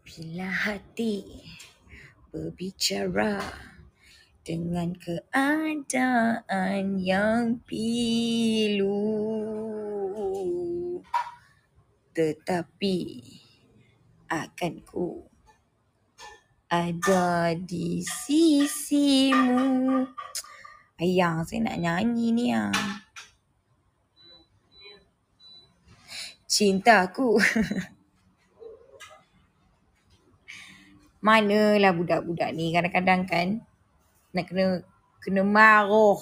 Bila hati berbicara dengan keadaan yang pilu. Tetapi akan ku ada di sisimu. Ayang saya nak nyanyi ni ah. Cintaku Manalah budak-budak ni kadang-kadang kan nak kena kena marah.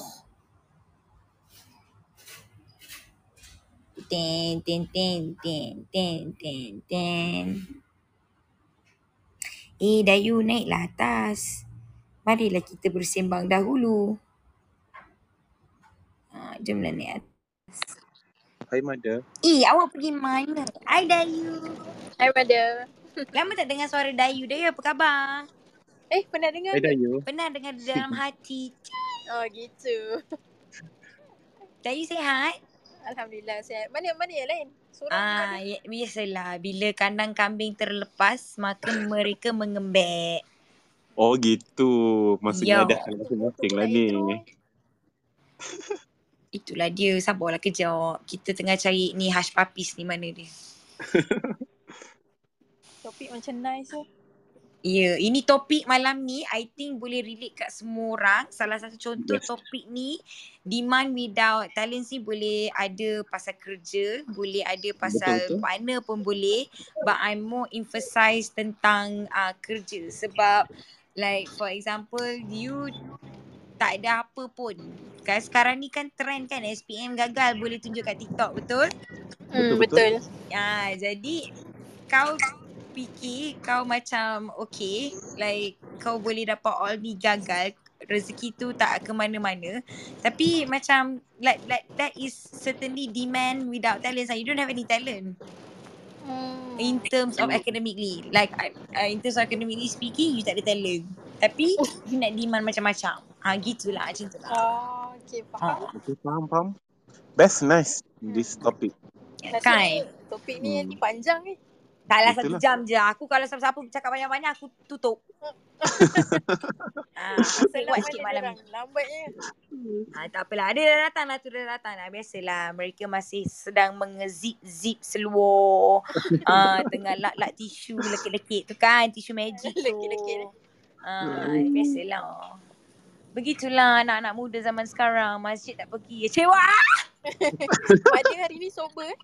Ten ten ten ten ten ten ten. Eh Dayu naiklah atas. Marilah kita bersembang dahulu. Ha, jomlah naik atas. Hai Mada. Eh awak pergi mana? Hai Dayu. Hai Mada. Lama tak dengar suara Dayu. Dayu apa khabar? Eh pernah dengar ke? Dayu. Pernah dengar di dalam hati. Oh gitu. Dayu sihat? Alhamdulillah sihat. Mana mana yang lain? Seorang Ah, ya, biasalah. Bila kandang kambing terlepas, maka mereka mengembek. Oh gitu. Yo. Maksudnya ada hal masing-masing lah ni. Itulah dia. Sabarlah kejap. Kita tengah cari ni hush puppies ni mana dia. Topik macam nice tu. Ya, yeah, ini topik malam ni I think boleh relate kat semua orang. Salah satu contoh Yes. topik ni demand without talent ni boleh ada pasal kerja, boleh ada pasal Betul, betul. partner pun boleh. But I'm more emphasize tentang uh, kerja sebab like for example you tak ada apa pun. Kan sekarang ni kan trend kan SPM gagal boleh tunjuk kat TikTok, betul? Hmm, Betul, betul. Ya, jadi kau fikir kau macam okay, like kau boleh dapat all ni gagal, rezeki tu tak ke mana-mana. Tapi macam like like that is certainly demand without talent. You don't have any talent Hmm. in terms of academically. Like uh, in terms of academically speaking, you tak ada talent. Tapi you nak demand macam-macam. Ha gitulah macam tu lah. Oh, okay faham. Ha, Okay, faham, faham. Best, nice. This topic. Nasib kan? topik ni Hmm. nanti panjang ni. Taklah satu jam je. Aku kalau siapa-siapa cakap banyak-banyak, aku tutup. ah, aku Salah buat sikit malam ni. Lambatnya. Ah, tak apalah. Dia dah datang lah tu. Dia dah datang lah. Biasalah. Mereka masih sedang mengezip-zip seluar. ah, tengah lak-lak tisu lekit-lekit tu kan. Tisu magic tu. Lekit-lekit. Ah, biasalah. Begitulah anak-anak muda zaman sekarang. Masjid tak pergi. Cewa! Pada hari ni sober. eh?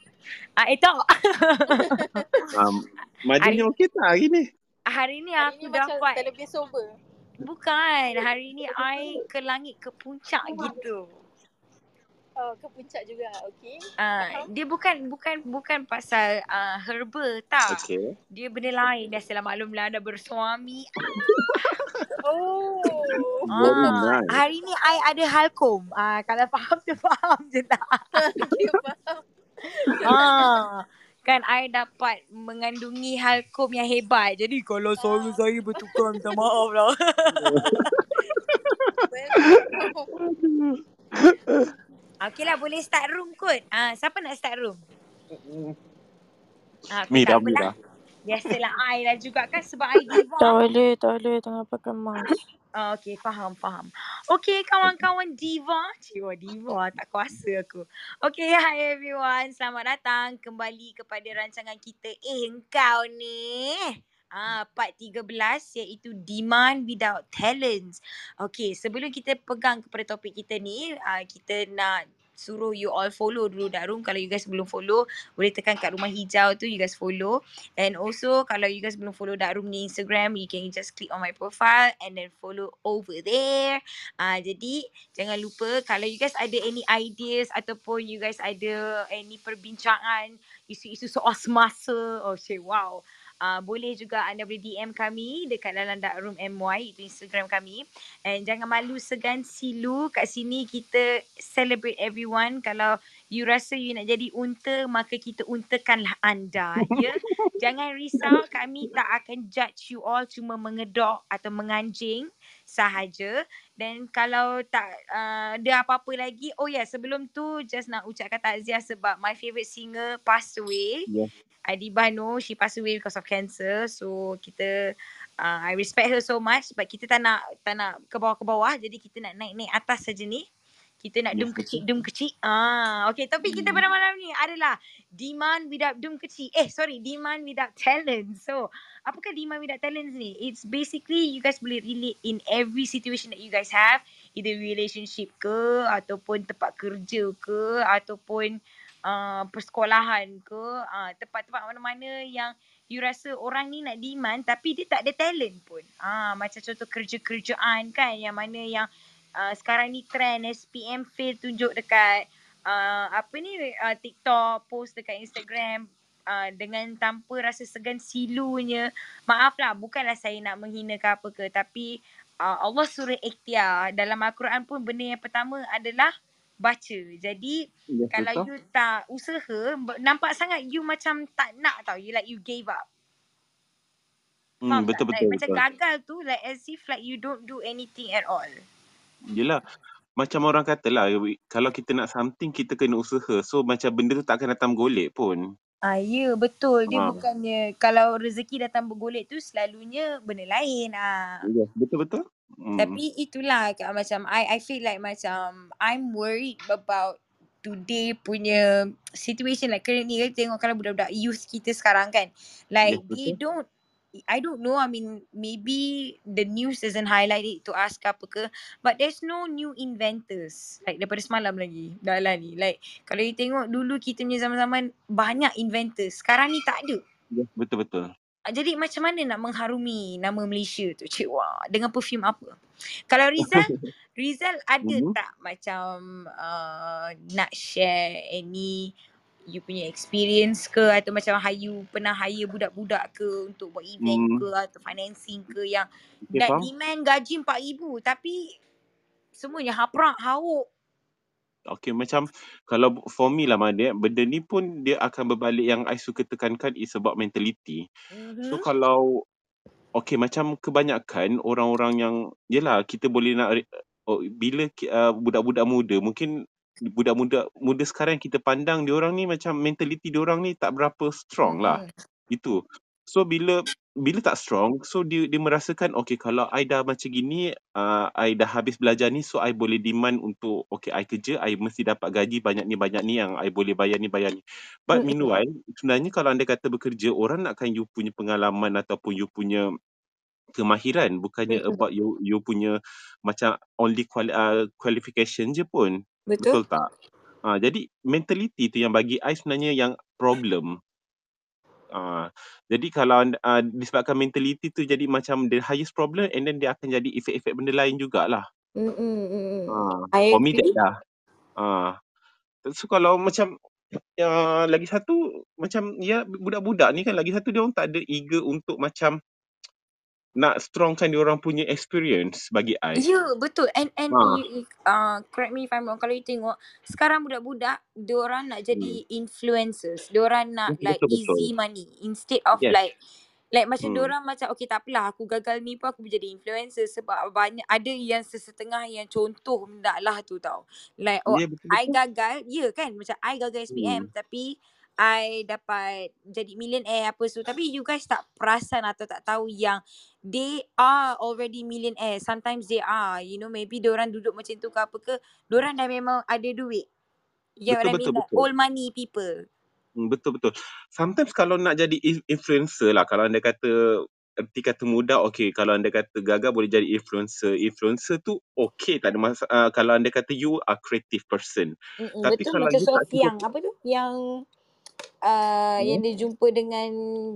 Ah, eh tak. Um, Madinnya okey tak hari ni? Hari ni Hari aku ni macam dapat. terlebih sober. Bukan. Hari ni I ke langit ke puncak gitu. Oh, ke puncak juga. Okay. Ah, dia bukan bukan bukan pasal uh, herbal tak. Okay. Dia benda lain. Biasalah maklumlah dah bersuami. Oh. Ah, hari ni I ada halkom. Ah, kalau faham tu faham je tak. Okay, faham. ah, kan I dapat mengandungi halkom yang hebat. Jadi kalau suara saya bertukar minta maaf lah. Okey lah boleh start room kot. Ah, siapa nak start room? Ah, aku Mira. Mira. Biasalah I lah juga kan sebab I diva. Tak boleh, tak boleh tengah pakai mask. Ah, okay, faham, faham. Okay, kawan-kawan diva. Ciwa diva, tak kuasa aku. Okay, hi everyone. Selamat datang kembali kepada rancangan kita. Eh, engkau ni. Ah, part 13 iaitu demand without talents. Okay, sebelum kita pegang kepada topik kita ni, ah, kita nak suruh you all follow dulu Dark Room. Kalau you guys belum follow, boleh tekan kat rumah hijau tu, you guys follow. And also kalau you guys belum follow Dark Room ni Instagram, you can just click on my profile and then follow over there. Ah uh, jadi jangan lupa kalau you guys ada any ideas ataupun you guys ada any perbincangan isu-isu soal semasa, oh shit wow. Uh, boleh juga anda boleh DM kami dekat dalam Dark Room MY itu Instagram kami. And jangan malu segan silu kat sini kita celebrate everyone. Kalau you rasa you nak jadi unta maka kita untakanlah anda ya Jangan risau, kami tak akan judge you all cuma mengedok atau menganjing sahaja. Dan kalau tak uh, ada apa-apa lagi, oh ya yeah, sebelum tu just nak ucapkan takziah sebab my favourite singer passed away. Yeah. Adibah know she passed away because of cancer. So kita uh, I respect her so much but kita tak nak tak nak ke bawah ke bawah jadi kita nak naik-naik atas saja ni. Kita nak dum kecil dum kecil. Ah, okay topik kita Hmm. pada malam ni adalah demand without dum kecil. Eh sorry, demand without talent. So, apakah demand without talent ni? It's basically you guys boleh relate in every situation that you guys have, either relationship ke ataupun tempat kerja ke ataupun uh, persekolahan ke, uh, tempat-tempat mana-mana yang you rasa orang ni nak demand tapi dia tak ada talent pun. Ah macam contoh kerja-kerjaan kan yang mana yang uh, sekarang ni trend SPM fail tunjuk dekat uh, apa ni uh, TikTok, post dekat Instagram uh, dengan tanpa rasa segan silunya. Maaf lah bukanlah saya nak menghina ke apa ke tapi uh, Allah suruh ikhtiar. Dalam Al-Quran pun benda yang pertama adalah baca. Jadi Yes, kalau betul. you tak usaha nampak sangat you macam tak nak tau. You like you gave up. Hmm, Faham betul tak? betul Like macam betul. gagal tu like as if like you don't do anything at all. Yelah. Macam orang kata lah, we- kalau kita nak something, kita kena usaha. So, macam benda tu tak akan datang golek pun. Ah ya betul dia Ha. bukannya kalau rezeki datang bergolek tu selalunya benda lain ah. Yes, betul-betul. Hmm. Tapi itulah Kak, macam I I feel like macam I'm worried about today punya situation like currently tengok kalau budak-budak youth kita sekarang kan like Yes, they betul. don't I don't know I mean maybe the news doesn't highlight it to us ke apa ke but there's no new inventors like daripada semalam lagi dah lah ni like kalau you tengok dulu kita punya zaman-zaman banyak inventors sekarang ni tak ada betul-betul. Ah, Jadi macam mana nak mengharumi nama Malaysia tu cik wah dengan perfume apa? Kalau Rizal, Rizal ada Mhm. tak macam uh, nak share any you punya experience ke atau macam you pernah hire budak-budak ke untuk buat event Hmm. ke atau financing ke yang Okay, nak faham? demand gaji 4000 tapi semuanya haprak hauk. Okay, macam kalau for me lah Madia, benda ni pun dia akan berbalik yang I suka tekankan is about mentality. So Mhm. kalau okay macam kebanyakan orang-orang yang yelah kita boleh nak oh, bila uh, budak-budak muda mungkin budak-budak muda sekarang kita pandang dia orang ni macam mentality dia orang ni tak berapa strong lah. Mhm. Itu. So bila bila tak strong, so dia dia merasakan okay kalau I dah macam gini, uh, I dah habis belajar ni so I boleh demand untuk okay I kerja, I mesti dapat gaji banyak ni banyak ni yang I boleh bayar ni bayar ni. But Mhm. meanwhile, sebenarnya kalau anda kata bekerja, orang nakkan you punya pengalaman ataupun you punya kemahiran bukannya about you you punya macam only quali, uh, qualification je pun. Betul? Betul tak? Ah, jadi mentality tu yang bagi I sebenarnya yang problem. Ah, jadi kalau uh, disebabkan mentality tu jadi macam the highest problem and then dia akan jadi efek-efek benda lain jugalah. Mm-mm, mm-mm. Ah, I for me that agree. dah. Ah, so kalau macam uh, lagi satu macam ya budak-budak ni kan lagi satu dia orang tak ada eager untuk macam nak strongkan dia orang punya experience bagi I. Ya betul and and Ha. you, uh, correct me if I'm wrong kalau you tengok sekarang budak-budak diorang nak jadi Hmm. influencers diorang nak Yes, like betul betul. easy money instead of Yes. like like macam Hmm. diorang macam okay tak apalah aku gagal ni pun aku boleh jadi influencer sebab banyak ada yang sesetengah yang contoh lah tu tau like oh Ya I betul-betul. gagal ya kan macam I gagal SPM Hmm. tapi I dapat jadi millionaire apa so tapi you guys tak perasan atau tak tahu yang they are already millionaire sometimes they are you know maybe diorang duduk macam tu ke apa ke diorang dah memang ada duit you what Betul I mean betul betul. old money people Hmm, betul betul. Sometimes kalau nak jadi in- influencer lah, kalau anda kata erti kata muda, okay. Kalau anda kata gagal boleh jadi influencer. Influencer tu okay, tak ada masa. Uh, kalau anda kata you are creative person. Mm-mm, Tapi betul kalau macam you tak cukup, apa tu yang uh, yang hmm? dia jumpa dengan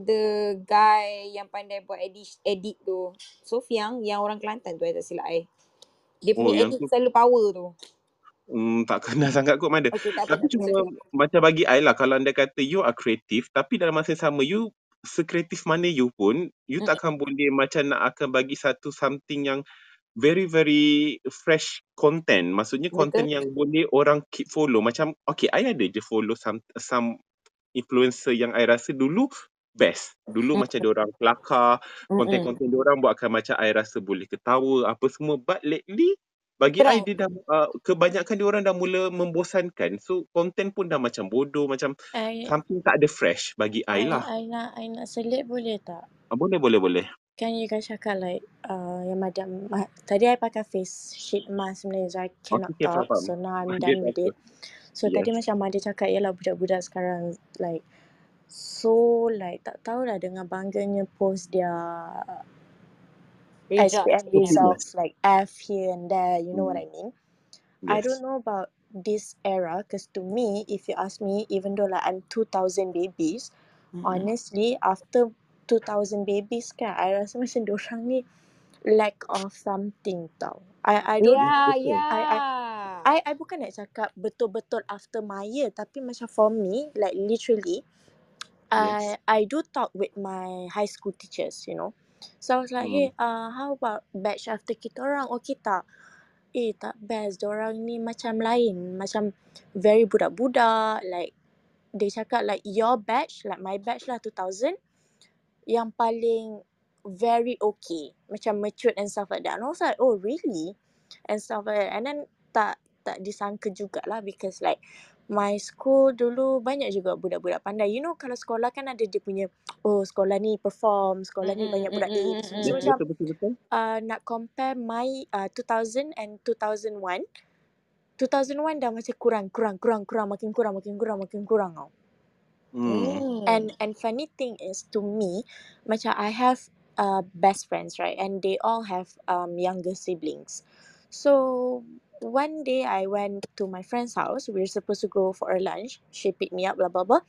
the guy yang pandai buat edit edit tu Sofiang yang orang Kelantan tu I tak silap I dia oh punya yang edit tu selalu power tu Hmm, tak kenal sangat kot mana. okay Tapi apa cuma macam bagi I lah, kalau anda kata you are creative, tapi dalam masa yang sama, you sekreatif mana you pun, you Mm-mm. takkan boleh macam nak akan bagi satu something yang very very fresh content. Maksudnya content betul yang boleh orang keep follow. Macam okay, I ada je follow some some influencer yang I rasa dulu best. Dulu Mm-mm. macam orang kelakar, Mm-mm. konten-konten orang buatkan macam I rasa boleh ketawa apa semua. But lately bagi I Trend. dia dah uh, kebanyakan dia orang dah mula membosankan. So content pun dah macam bodoh macam I, something tak ada fresh bagi I I, lah. I nak, I nak selit boleh tak? Ah, boleh boleh boleh. Kan you guys cakap like uh, yang madam ma- tadi I pakai face sheet mask sebenarnya so I cannot Okay, talk so now I'm Dia done with it. So tadi Yes. macam ada cakap yalah budak-budak sekarang like so like tak tahulah dengan bangganya post dia Result. SPM results like F here and there, you know what Hmm. I mean? I don't Yes. know about this era because to me, if you ask me, even though like I'm 2000 babies, Mm-mm. honestly after 2000 babies kan, I rasa macam dorang ni lack of something tau. I I don't Ya, Betul. ya. I I I I bukan nak cakap betul-betul after Maya tapi macam for me like literally Yes. I I do talk with my high school teachers, you know. So I was like, Hmm. hey, uh, how about batch after kita orang? Okay tak? Eh tak best. Diorang ni macam lain. Macam very budak-budak. Like they cakap like your batch, like my batch lah 2000 yang paling very okay. Macam matured and stuff like that. And I was like, oh really? And stuff like that. And then tak tak disangka jugalah because like my school dulu banyak juga budak-budak pandai. You know kalau sekolah kan ada dia punya oh sekolah ni perform, sekolah ni Mm-mm, banyak budak A. So, so Yes, mm-mm. macam betul betul betul. uh, nak compare my uh, 2000 and 2001 2001 dah macam kurang kurang kurang kurang makin kurang makin kurang makin kurang tau. Hmm. And and funny thing is to me macam I have uh, best friends right and they all have um, younger siblings. So one day I went to my friend's house. We were supposed to go for a lunch. She picked me up blah blah blah.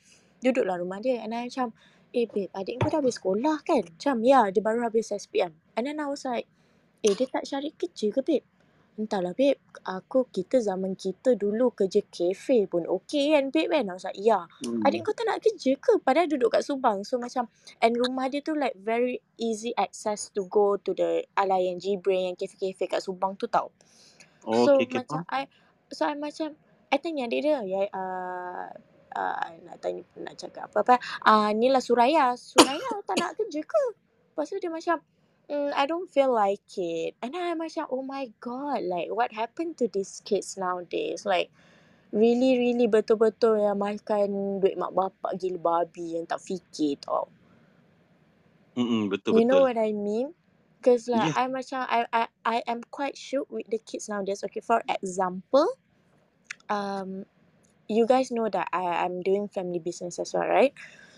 Duduklah rumah dia and I macam eh babe adik kau dah habis sekolah kan? Macam ya dia baru habis SPM. And then I was like eh dia tak cari kerja ke babe? Entahlah babe, aku kita zaman kita dulu kerja kafe pun okay kan babe kan? I was like, ya. Adik Hmm. kau tak nak kerja ke? Padahal duduk kat Subang. So macam, and rumah dia tu like very easy access to go to the Alayan Jibrain yang kafe-kafe kat Subang tu tau. Oh, So okay, okay, macam faham. I, so I macam, I tanya adik dia, ya, uh, uh, nak tanya, nak cakap apa-apa. Ah, uh, ni lah Suraya. Suraya tak nak kerja ke? Lepas tu dia macam, mm, I don't feel like it. And then I macam, oh my god, like what happened to these kids nowadays? Like, really really betul-betul yang makan duit mak bapak gila babi yang tak fikir tau. Mm betul You know betul. what I mean? Because like Yes. I macam I I I am quite shook with the kids nowadays. Okay, for example, um, you guys know that I I'm doing family business as well, right?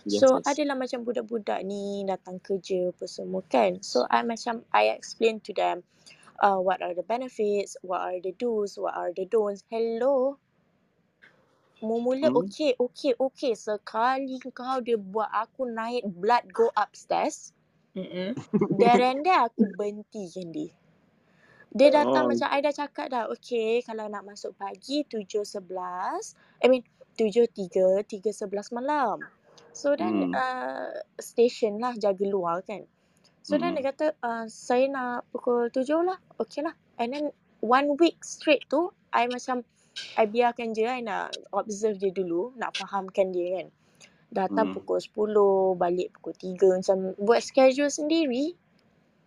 Yes, So yes. adalah macam budak-budak ni datang kerja apa semua kan. So I macam I explain to them uh, what are the benefits, what are the do's, what are the don'ts. Hello, Mula-mula Hmm. okay, okay, okay. Sekali kau dia buat aku naik blood go upstairs. Mm-mm. Then then aku berhentikan dia. Dia datang Oh. macam I dah cakap dah. Okay, kalau nak masuk pagi 7.11. I mean 7.3, 3.11 malam. So then Hmm. uh, station lah jaga luar kan. So then Hmm. dia kata uh, saya nak pukul 7 lah. Okay lah. And then one week straight tu I macam I biarkan je I nak observe dia dulu. Nak fahamkan dia kan. Datang Hmm. pukul 10, balik pukul 3. Macam buat schedule sendiri.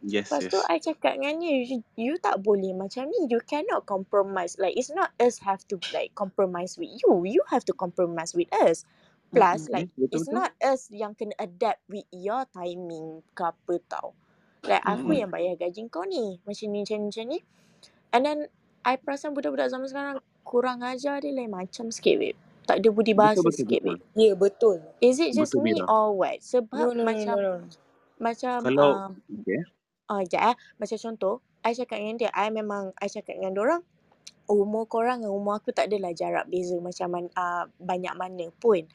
Yes, Lepas tu yes. I cakap dengan dia, you, you tak boleh macam ni. You cannot compromise. Like it's not us have to like compromise with you. You have to compromise with us. Plus Mm-mm. like betul it's betul. not us yang kena adapt with your timing ke apa tau. Like aku Mm-mm. yang bayar gaji kau ni. Macam ni, macam ni, macam ni. And then I perasan budak-budak zaman sekarang kurang ajar dia lain macam sikit babe. Tak ada budi bahasa Betul betul sikit betul. Ya, betul. Is it just Betul me Mira. or what? No, Sebab no, no, no, macam no. macam Kalau uh, okay. uh, sekejap eh. Macam contoh, I cakap dengan dia, I memang I cakap dengan dorang, umur korang dengan umur aku tak adalah jarak beza macam man, uh, banyak mana pun.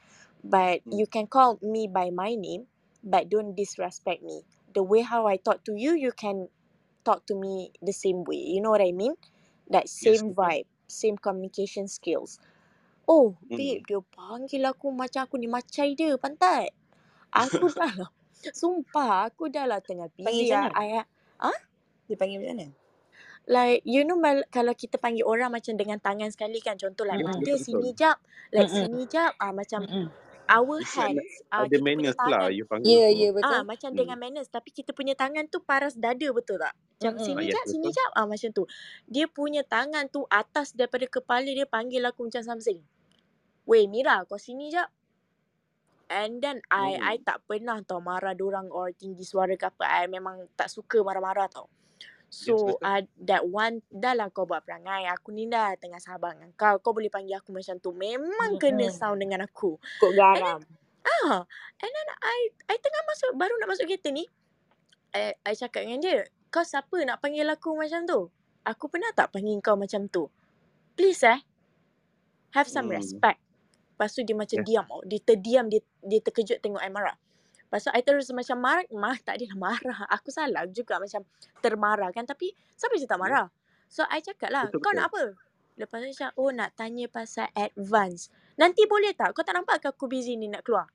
But Hmm. you can call me by my name, but don't disrespect me. The way how I talk to you, you can talk to me the same way. You know what I mean? Yes, same betul. vibe, same communication skills. Oh, babe, Hmm. dia panggil aku macam aku ni macai dia, pantat. Aku dah lah. Sumpah, aku dah lah tengah Panggil busy. macam mana? I, huh? Dia panggil macam mana? Like, you know mal- kalau kita panggil orang macam dengan tangan sekali kan. Contoh like, Yes, Mm-mm. mada betul betul. sini jap. Like, Mm-mm. sini jap. Ah Macam, Mm-mm. our It's like hands, uh, ada kita punya manners lah tangan you panggil Ya, tu. ya betul. Ah, macam dengan Hmm. manners tapi kita punya tangan tu paras dada betul tak? Macam Mm-mm. Ah, sini yes, jap, sini betul. jap. Ah macam tu. Dia punya tangan tu atas daripada kepala dia panggil aku macam something. Weh Mira, kau sini jap. And then I I Hmm. tak pernah tau marah orang or tinggi suara ke apa. I memang tak suka marah-marah tau. So betul. uh, that one dah lah kau buat perangai. Aku ni dah tengah sabar dengan kau. Kau boleh panggil aku macam tu. Memang kena Mm-mm. sound dengan aku. Kok And then garam. ah, and then I I tengah masuk baru nak masuk kereta ni. I, I cakap dengan dia, kau siapa nak panggil aku macam tu? Aku pernah tak panggil kau macam tu? Please eh, have some Hmm. respect. Lepas tu dia macam Yes. diam. Oh. Dia terdiam, dia, dia terkejut tengok I marah. Lepas tu I terus macam marah, mah tak adalah marah. Aku salah juga macam termarah kan. Tapi siapa je tak marah? So I cakap lah, Betul kau betul. nak apa? Lepas tu dia cakap, oh nak tanya pasal advance. Nanti boleh tak? Kau tak nampak ke aku busy ni nak keluar?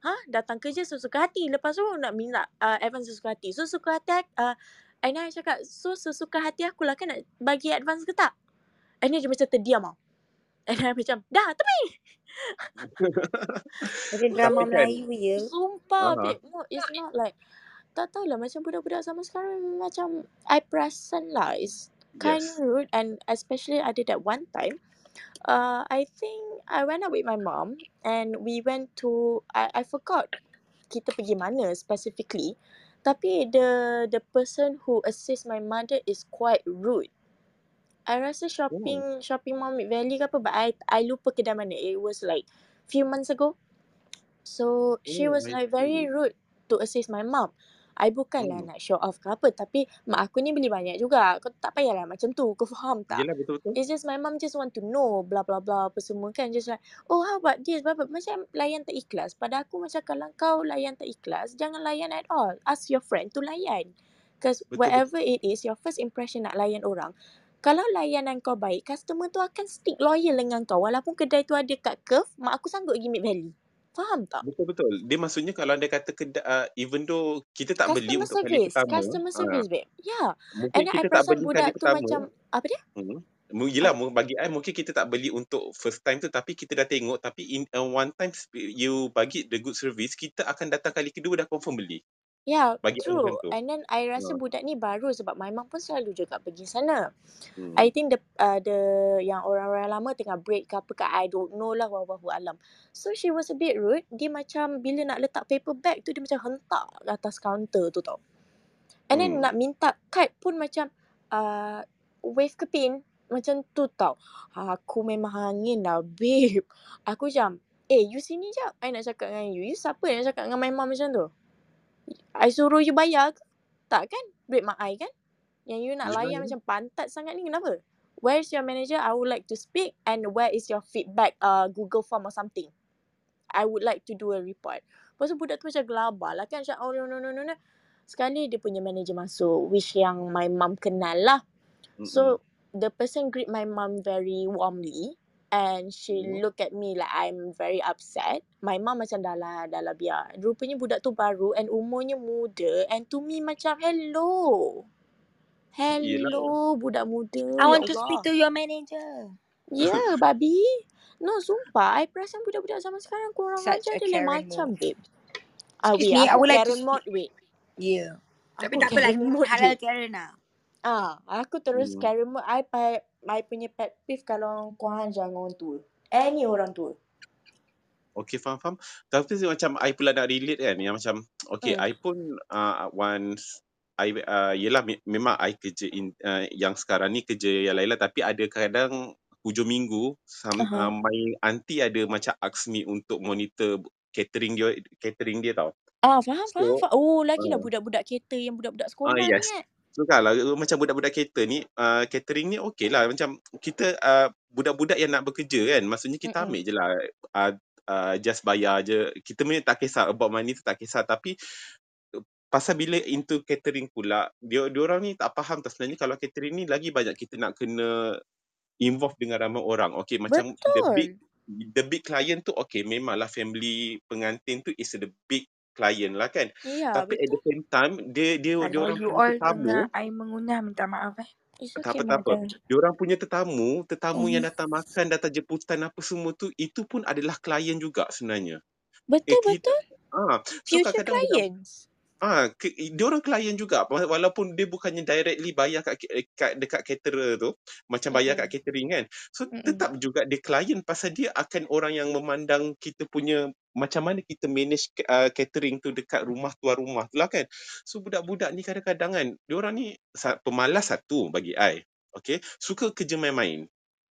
Ha? Datang kerja sesuka hati. Lepas tu nak minta uh, advance sesuka hati. So suka hati, uh, and I cakap, so sesuka hati aku lah kan nak bagi advance ke tak? And dia macam terdiam tau. And I macam, dah tepi. Macam drama Tapi kan, Melayu ya. Sumpah, aha. babe. No, it's not like, tak tahulah macam budak-budak zaman sekarang macam I perasan lah. It's kind Yes. of rude and especially ada that one time. Uh, I think I went out with my mom and we went to, I, I forgot kita pergi mana specifically. Tapi the the person who assist my mother is quite rude. I rasa Oh. shopping shopping mall Mid Valley ke apa but I I lupa kedai mana. It was like few months ago. So she Oh, was I like very see. rude to assist my mom. I bukanlah Hmm. nak show off ke apa tapi mak aku ni beli banyak juga. Kau tak payahlah macam tu. Kau faham tak? Yelah betul-betul. It's just my mom just want to know blah blah blah apa semua kan just like oh how about this blah, blah. macam layan tak ikhlas. Pada aku macam kalau kau layan tak ikhlas jangan layan at all. Ask your friend to layan. Because whatever it is your first impression nak layan orang kalau layanan kau baik, customer tu akan stick loyal dengan kau. Walaupun kedai tu ada kat Curve, mak aku sanggup pergi Mid Valley. Faham tak? Betul-betul. Dia maksudnya kalau dia kata kedai, uh, even though kita tak beli Customer untuk kali service. pertama, Customer ah, service, babe. Yeah. mungkin And I kita tak perasan budak tu pertama, macam, apa dia? hmm, Ah, yelah mu- bagi I mungkin kita tak beli untuk first time tu tapi kita dah tengok tapi in uh, one time you bagi the good service kita akan datang kali kedua dah confirm beli. Yeah, Bagi I true. macam tu. And then I rasa Ha. budak ni baru sebab my mom pun selalu juga pergi sana. Hmm. I think the uh, the yang orang-orang lama tengah break ke apa ke I don't know lah wallahu alam. So she was a bit rude. Dia macam bila nak letak paper bag tu dia macam hentak atas kaunter tu tau. And then Hmm. nak minta kad pun macam uh, wave ke pin macam tu tau. Aku memang angin lah babe. Aku macam eh you sini jap. I nak cakap dengan you. You siapa yang nak cakap dengan my mom macam tu? I suruh you bayar ke? Tak kan? Duit mak I kan? Yang you nak layan yelah. macam pantat sangat ni kenapa? Where is your manager? I would like to speak and where is your feedback uh, Google form or something? I would like to do a report. Lepas tu budak tu macam gelabah lah kan. Macam oh no no no no no. Sekali dia punya manager masuk which yang my mum kenal lah. Mm-mm. So the person greet my mum very warmly and she Hmm. look at me like I'm very upset. My mum macam dah lah, dah lah biar. Rupanya budak tu baru and umurnya muda and to me macam hello. Yelah. Hello budak muda. I Ya want to speak to your manager. Yeah, babi. No, sumpah. I perasan budak-budak zaman sekarang kurang Such ajar a dia lain macam, babe. Ah, Excuse wait. me, I Aku would like to Karen mode, speak. wait. Yeah. Tapi Aku tak apalah, halal. Karen lah. Ah, aku terus Hmm. Karen mode. I, I punya pet peeve kalau kau hajar dengan orang tua. Any orang tua. Okay, faham-faham. Tapi tu macam I pula nak relate kan yang macam okay, Hmm. I pun uh, once I uh, yelah me- memang I kerja in, uh, yang sekarang ni kerja yang lain lah tapi ada kadang hujung minggu some, Aha. uh, my auntie ada macam ask me untuk monitor catering dia catering dia tau. Ah, faham, faham, So, faham. Oh, lagilah uh, budak-budak kereta yang budak-budak ah sekolah ni yes. kan. So kan? Lah macam budak-budak cater ni uh, catering ni okey lah. Macam kita uh, budak-budak yang nak bekerja kan? Maksudnya kita Mm-mm. ambil je lah uh, uh, just bayar je. Kita punya tak kisah about money tu tak kisah. Tapi pasal bila into catering pula dia orang ni tak faham tak sebenarnya kalau catering ni lagi banyak kita nak kena involve dengan ramai orang. Okey macam the big Betul. the big client tu okey memanglah family pengantin tu is the big client lah kan Ya, tapi at betul. the same time dia dia dia orang you punya all tetamu dengar I mengunyah minta maaf eh. It's tak okay, apa tak apa. mother. Diorang punya tetamu, tetamu yang Mhm. datang makan, datang jemputan apa semua tu, itu pun adalah klien juga sebenarnya. Betul, Eh, kita, betul. ah, so Future kadang-kadang clients. Ah, ke, dia orang klien juga. Wa- walaupun dia bukannya directly bayar kat, eh, kat dekat caterer tu macam bayar kat Mm-mm. catering kan. So Mm-mm. tetap juga dia klien pasal dia akan orang yang memandang kita punya macam mana kita manage uh, catering tu dekat rumah tuan rumah tu lah kan. So budak-budak ni kadang-kadang kan dia orang ni pemalas satu bagi I okay? Suka kerja main-main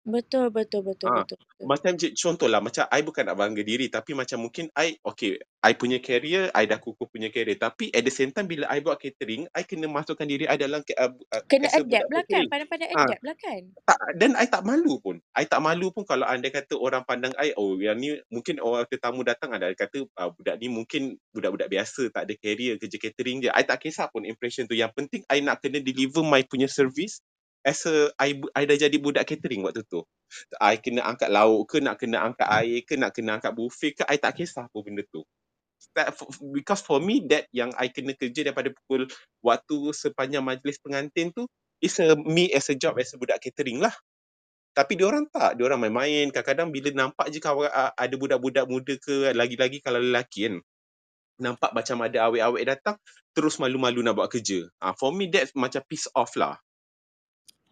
Betul, betul, betul, Ah, betul, betul. macam je- contohlah macam I bukan nak bangga diri tapi macam mungkin I okay I punya career I dah kukuh punya career tapi at the same time bila I buat catering I kena masukkan diri I dalam ca- uh, uh, Kena as a adapt budak lah kan. catering Pandai-pandai ah adapt lah kan. tak, dan I tak malu pun I tak malu pun kalau anda kata orang pandang I oh yang ni mungkin orang tetamu datang ada kata uh, budak ni mungkin budak-budak biasa tak ada career kerja catering je I tak kisah pun impression tu yang penting I nak kena deliver my punya service as a I, I dah jadi budak catering waktu tu. I kena angkat lauk ke nak kena angkat air ke nak kena angkat buffet ke I tak kisah pun benda tu. That, because for me that yang I kena kerja daripada pukul waktu sepanjang majlis pengantin tu is a me as a job as a budak catering lah. Tapi dia orang tak. Dia orang main-main. Kadang-kadang bila nampak je kawan ada budak-budak muda ke lagi-lagi kalau lelaki kan. Nampak macam ada awet-awet datang terus malu-malu nak buat kerja. Ah for me that's macam piece off lah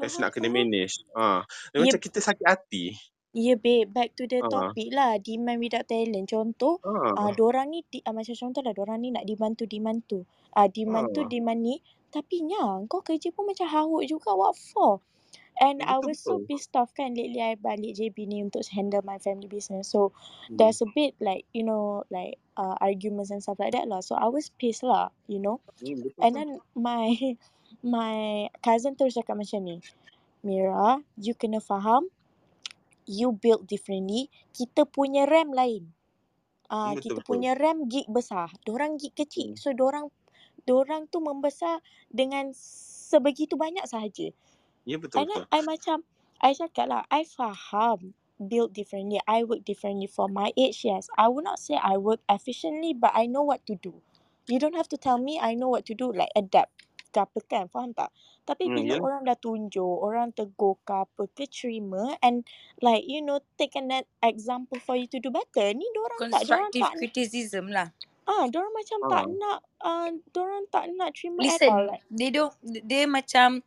Faham, nak kena manage ah Ya, dan macam kita sakit hati ya babe, back to the ah topic lah. Demand without talent. Contoh, uh, ah dorang ni, di, uh, macam contoh lah, dorang ni nak demand tu, demand tu. Uh, demand tu, ah demand ni. Tapi nyang, kau kerja pun macam haruk juga. What for? And I was so betul-betul pissed off kan lately I balik JB ni untuk handle my family business. So hmm. there's a bit like you know like uh, arguments and stuff like that lah. So I was pissed lah, you know. Hmm, betul And tu then my my cousin terus cakap macam ni, Mira, you kena faham, you build differently. Kita punya RAM lain. Ah, Hmm, kita betul-betul punya RAM gig besar. Dorang gig kecil. hmm. So dorang dorang tu membesar dengan sebegitu banyak sahaja. ya And betul-betul then I macam I cakap lah I faham build differently I work differently for my age yes I would not say I work efficiently but I know what to do you don't have to tell me I know what to do like adapt apa kan faham tak tapi hmm, bila yalah orang dah tunjuk orang tegur ke apa ke terima and like you know take an e- example for you to do better ni dorang tak dorang Constructive tak criticism lah. ah dorang macam tak ah nak uh, dorang tak nak terima at all Listen, like they don't, dia macam,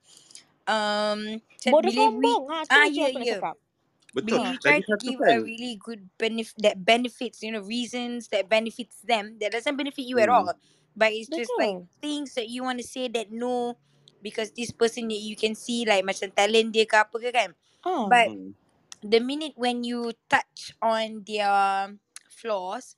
um, bodoh bila we, sombong ah tu ah je ya, aku nak ya. cakap betul Bila ah you try to give kan a really good benefit, that benefits, you know, reasons that benefits them, that doesn't benefit you at hmm. all. But it's just like betul things that you want to say that no, because this person that you can see like macam talent dia ke apa ke kan. ah But Hmm. the minute when you touch on their flaws,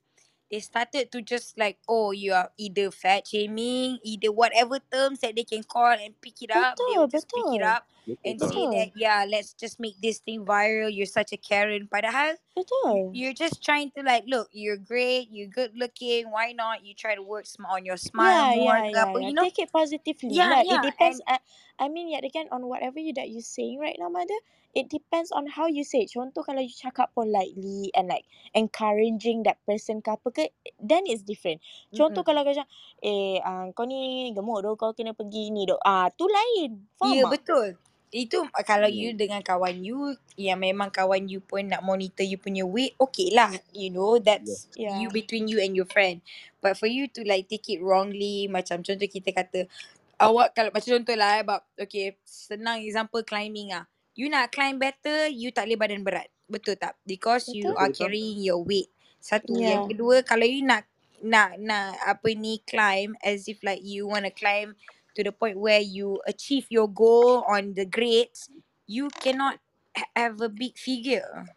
they started to just like, oh, you are either fat shaming, either whatever terms that they can call and pick it up, they betul will just pick it betul up betul and tak say betul that, yeah, let's just make this thing viral. You're such a Karen. Padahal betul you're just trying to like, look, you're great, you're good looking. Why not? You try to work sm- on your Yeah, smile more, yeah, ke yeah, apa, yeah. you know? Take it positively Yeah, lah. It yeah, depends. and I, I mean, yet again, on whatever you that you saying right now, mother, it depends on how you say it. Contoh kalau you cakap politely and like encouraging that person ke apa ke, then it's different. Contoh mm-mm. kalau kau cakap, eh, uh, kau ni gemuk doh, kau kena pergi ni doh. Ah, tu lain. Faham Ya tak? betul. Itu uh, kalau you hmm. dengan kawan you yang memang kawan you pun nak monitor you punya weight, okay lah. You know, that's Yeah. you between you and your friend. But for you to like take it wrongly, macam contoh kita kata, awak kalau macam contoh lah about, okay, senang example climbing ah. You nak climb better, you tak boleh badan berat. Betul tak? Because you Betul? are betul tak carrying your weight. Satu. Yang Yeah. kedua, kalau you nak nak nak apa ni climb as if like you want to climb to the point where you achieve your goal on the grades, you cannot ha- have a big figure.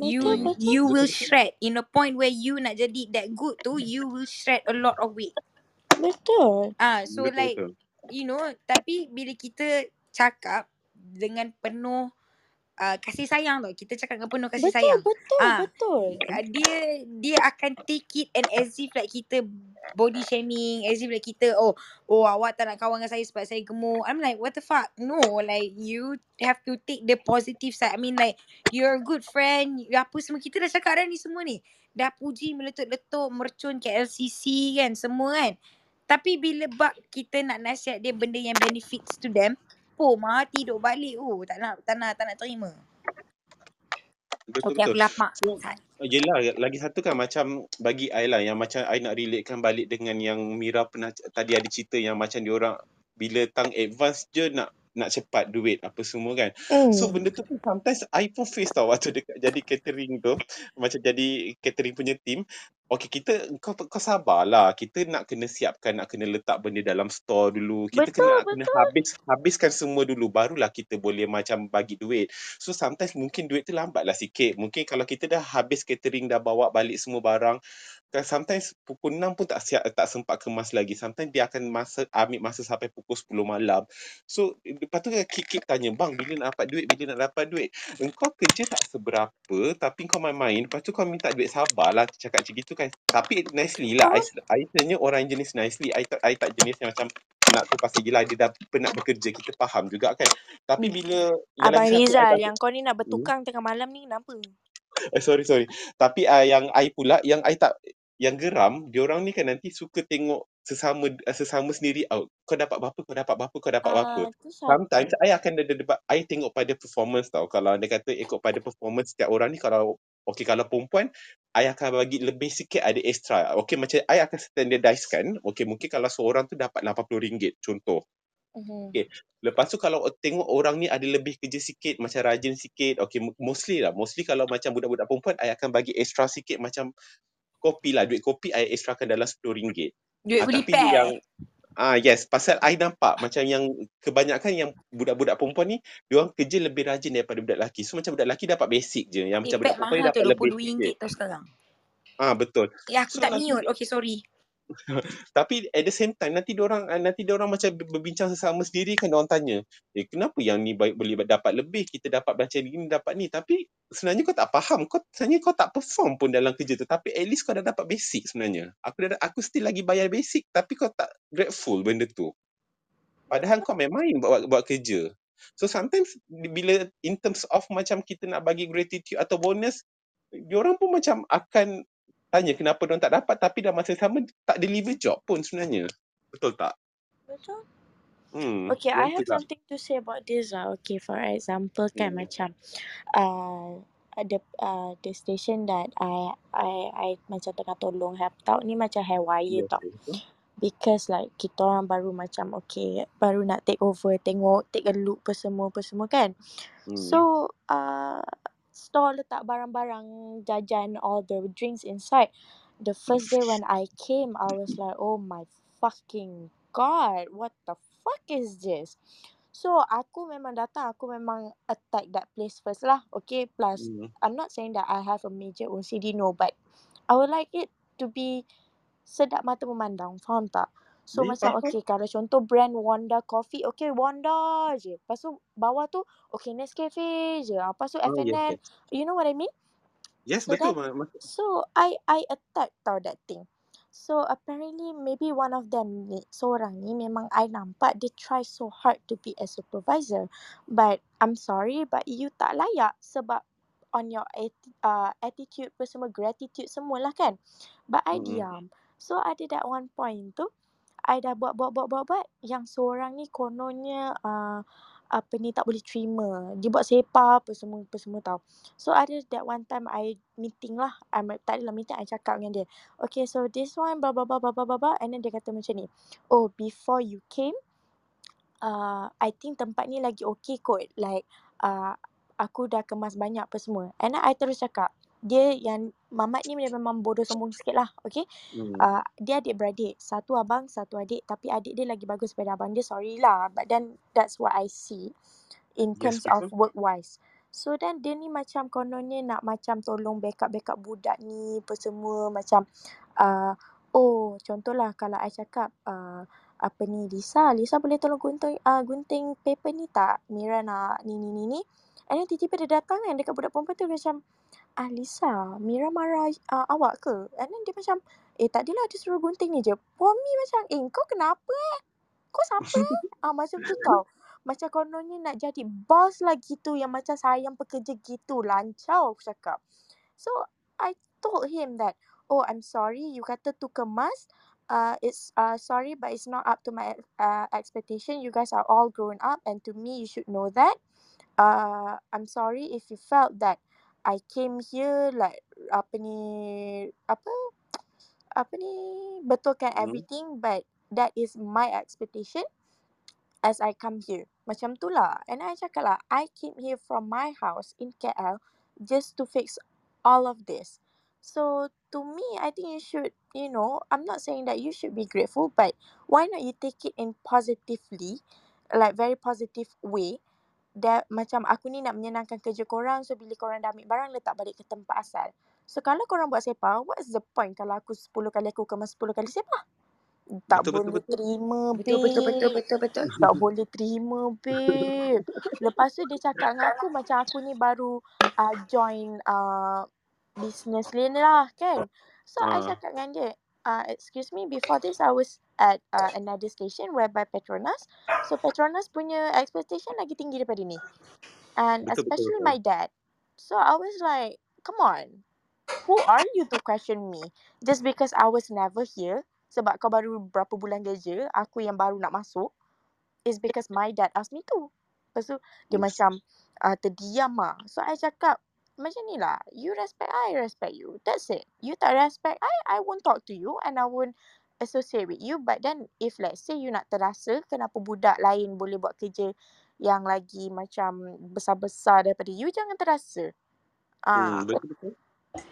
You Betul, hmm. betul. you will shred in a point where you nak jadi that good tu, you will shred a lot of weight. Betul. Ah, so betul like betul you know, tapi bila kita cakap dengan penuh uh, kasih sayang tau. Kita cakap dengan penuh kasih Betul, sayang. betul, Ah, betul. uh, dia dia akan take it and as if like kita body shaming, as if like kita oh oh awak tak nak kawan dengan saya sebab saya gemuk. I'm like what the fuck? No, like you have to take the positive side. I mean like you're a good friend. Apa semua kita dah cakap dah ni semua ni. Dah puji meletup-letup, mercun KLCC kan semua kan. Tapi bila bab kita nak nasihat dia benda yang benefits to them, oh mati duk balik. Oh tak nak tak nak tak nak terima. Betul Okay, betul. aku lapar. So yelah lagi satu kan macam bagi I lah yang macam I nak relatekan balik dengan yang Mira pernah tadi ada cerita yang macam diorang bila tang advance je nak nak cepat duit apa semua kan. So Hmm. benda tu pun sometimes I pun face tau waktu dekat jadi catering tu. Macam jadi catering punya team. Okay kita kau kau sabarlah. Kita nak kena siapkan nak kena letak benda dalam store dulu. Kita Betul, kena kena betul. habis habiskan semua dulu barulah kita boleh macam bagi duit. So sometimes mungkin duit tu lambatlah sikit. Mungkin kalau kita dah habis catering dah bawa balik semua barang sometimes pukul 6 pun tak siap tak sempat kemas lagi. Sometimes dia akan masa ambil masa sampai pukul 10 malam. So lepas tu kik-kik tanya, "Bang, bila nak dapat duit? Bila nak dapat duit?" Engkau kerja tak seberapa tapi kau main-main. Lepas tu kau minta duit sabarlah cakap macam gitu kan. Tapi nicely lah. I, I sebenarnya orang jenis nicely. I tak I tak jenis yang macam nak tu pasal gila dia dah penat bekerja. Kita faham juga kan. Tapi Hmm. bila Abang Rizal, yang kau ni nak hmm? bertukang tengah malam ni kenapa? Eh, sorry sorry. Tapi uh, yang I pula yang I tak yang geram, diorang ni kan nanti suka tengok sesama uh, sesama sendiri out. Kau dapat berapa? Kau dapat berapa? Kau dapat? Ah, tu Sometimes siapa? I akan ada debat. I tengok pada performance tau. Kalau anda kata ikut pada performance setiap orang ni kalau Okay, kalau perempuan, I akan bagi lebih sikit ada extra. Okay, macam I akan standardize kan. Okay, mungkin kalau seorang tu dapat RM80, contoh. Mhm. Okay. Lepas tu kalau tengok orang ni ada lebih kerja sikit, macam rajin sikit. Okay, mostly lah. Mostly kalau macam budak-budak perempuan, I akan bagi extra sikit macam kopi lah. Duit kopi, I extrakan dalam RM10. Duit Ah, beli tapi yang pack. Ah yes, pasal I nampak macam yang kebanyakan yang budak-budak perempuan ni, diorang kerja lebih rajin daripada budak lelaki. So macam budak lelaki dapat basic je. Yang Eh, macam budak perempuan ni dapat lebih sikit. RM22 tau sekarang. Ah betul. Eh, aku So tak mute. Okay, sorry. tapi at the same time nanti diorang ah, nanti diorang macam ber- berbincang sesama sendiri kan diorang tanya, "Eh kenapa yang ni baik boleh dapat lebih, kita dapat macam ni dapat ni." Tapi sebenarnya kau tak faham. Kau sebenarnya kau tak perform pun dalam kerja tu, tapi at least kau dah dapat basic sebenarnya. Aku dah aku still lagi bayar basic tapi kau tak grateful benda tu. Padahal kau main-main buat buat kerja. So sometimes bila in terms of macam kita nak bagi gratitude atau bonus, diorang pun macam akan tanya kenapa diorang tak dapat tapi dalam masa sama tak deliver job pun sebenarnya. Betul tak? Betul. Hmm, Okay, I have lah. something to say about this lah. Okay, for example kan Hmm. macam uh, the uh, the station that I I I macam tengah tolong help out ni macam haywire Yes, tau. betul. Because like kita orang baru macam okay baru nak take over tengok take a look apa semua apa semua kan. Hmm. So uh, store letak barang-barang jajan all the drinks inside. The first day when I came I was like oh my fucking god what the fuck is this? So aku memang datang aku memang attack that place first lah. Okay plus Hmm. I'm not saying that I have a major OCD no but I would like it to be sedap mata memandang faham tak? So macam okay kalau contoh brand Wanda Coffee okay Wanda je. Lepas tu bawah tu okay Nescafe je. Lepas tu Oh, yes, F&N yes. you know what I mean? Yes, So betul. ma- so I I attack tau that thing. So apparently maybe one of them ni seorang ni memang I nampak dia try so hard to be a supervisor. But I'm sorry but you tak layak sebab on your atti- uh, attitude apa semua gratitude semualah kan. But I Hmm. diam. So ada that one point tu I dah buat buat buat buat buat yang seorang ni kononnya uh, apa ni tak boleh terima. Dia buat sepa apa semua apa semua tau. So ada that one time I meeting lah. I tak adalah meeting I cakap dengan dia. Okay so this one blah blah blah blah blah blah and then dia kata macam ni. Oh before you came uh, I think tempat ni lagi okay kot. Like uh, aku dah kemas banyak apa semua. And then I terus cakap dia yang Mamat ni dia memang bodoh sombong sikit lah. Okay. Hmm. Uh, dia adik-beradik. Satu abang, satu adik. Tapi adik dia lagi bagus daripada abang dia. Sorry lah. But then that's what I see in Yes, terms of betul. work wise. So then dia ni macam kononnya nak macam tolong backup backup budak ni apa semua macam uh, oh contohlah kalau I cakap uh, apa ni Lisa, Lisa boleh tolong gunting uh, gunting paper ni tak? Mira nak ni ni ni ni. And then tiba-tiba dia datang kan dekat budak perempuan tu dia macam ah Lisa, Mira marah uh, awak ke? And then dia macam eh tak adalah dia suruh gunting ni je. Me macam eh kau kenapa eh? Kau siapa eh? Ah macam tu tau. Macam kononnya nak jadi boss lah gitu yang macam sayang pekerja gitu. Lancau aku cakap. So I told him that oh I'm sorry you kata tu kemas. Uh, it's uh, sorry but it's not up to my uh, expectation. You guys are all grown up and to me you should know that. Uh, I'm sorry if you felt that I came here like apa ni apa apa ni betulkan Hmm. everything but that is my expectation as I come here. Macam tu lah. And I cakap lah, I came here from my house in KL just to fix all of this. So to me, I think you should, you know, I'm not saying that you should be grateful, but why not you take it in positively, like very positive way. That macam aku ni nak menyenangkan kerja korang, so bila korang dah ambil barang, letak balik ke tempat asal. So kalau korang buat sepah, what is the point kalau aku 10 kali aku kemas 10 kali sepah? Tak Betul, betul, boleh betul. terima, Betul betul betul babe. betul betul. Tak boleh terima, babe. Lepas tu dia cakap dengan aku macam aku ni baru uh, join uh, business ni lah kan. So I Ah. cakap dengan dia, uh, excuse me, before this I was at uh, another station whereby Petronas. So Petronas punya expectation lagi tinggi daripada ni. And Betul, betul, especially betul. my dad. So I was like, come on. Who are you to question me? Just because I was never here. Sebab kau baru berapa bulan kerja, aku yang baru nak masuk. Is because my dad asked me to. Lepas tu dia Yes. macam uh, terdiam lah. So I cakap, macam ni lah. You respect I, I respect you. That's it. You tak respect I, I won't talk to you and I won't associate with you. But then if let's say you nak terasa kenapa budak lain boleh buat kerja yang lagi macam besar-besar daripada you, jangan terasa. Ah, Hmm, betul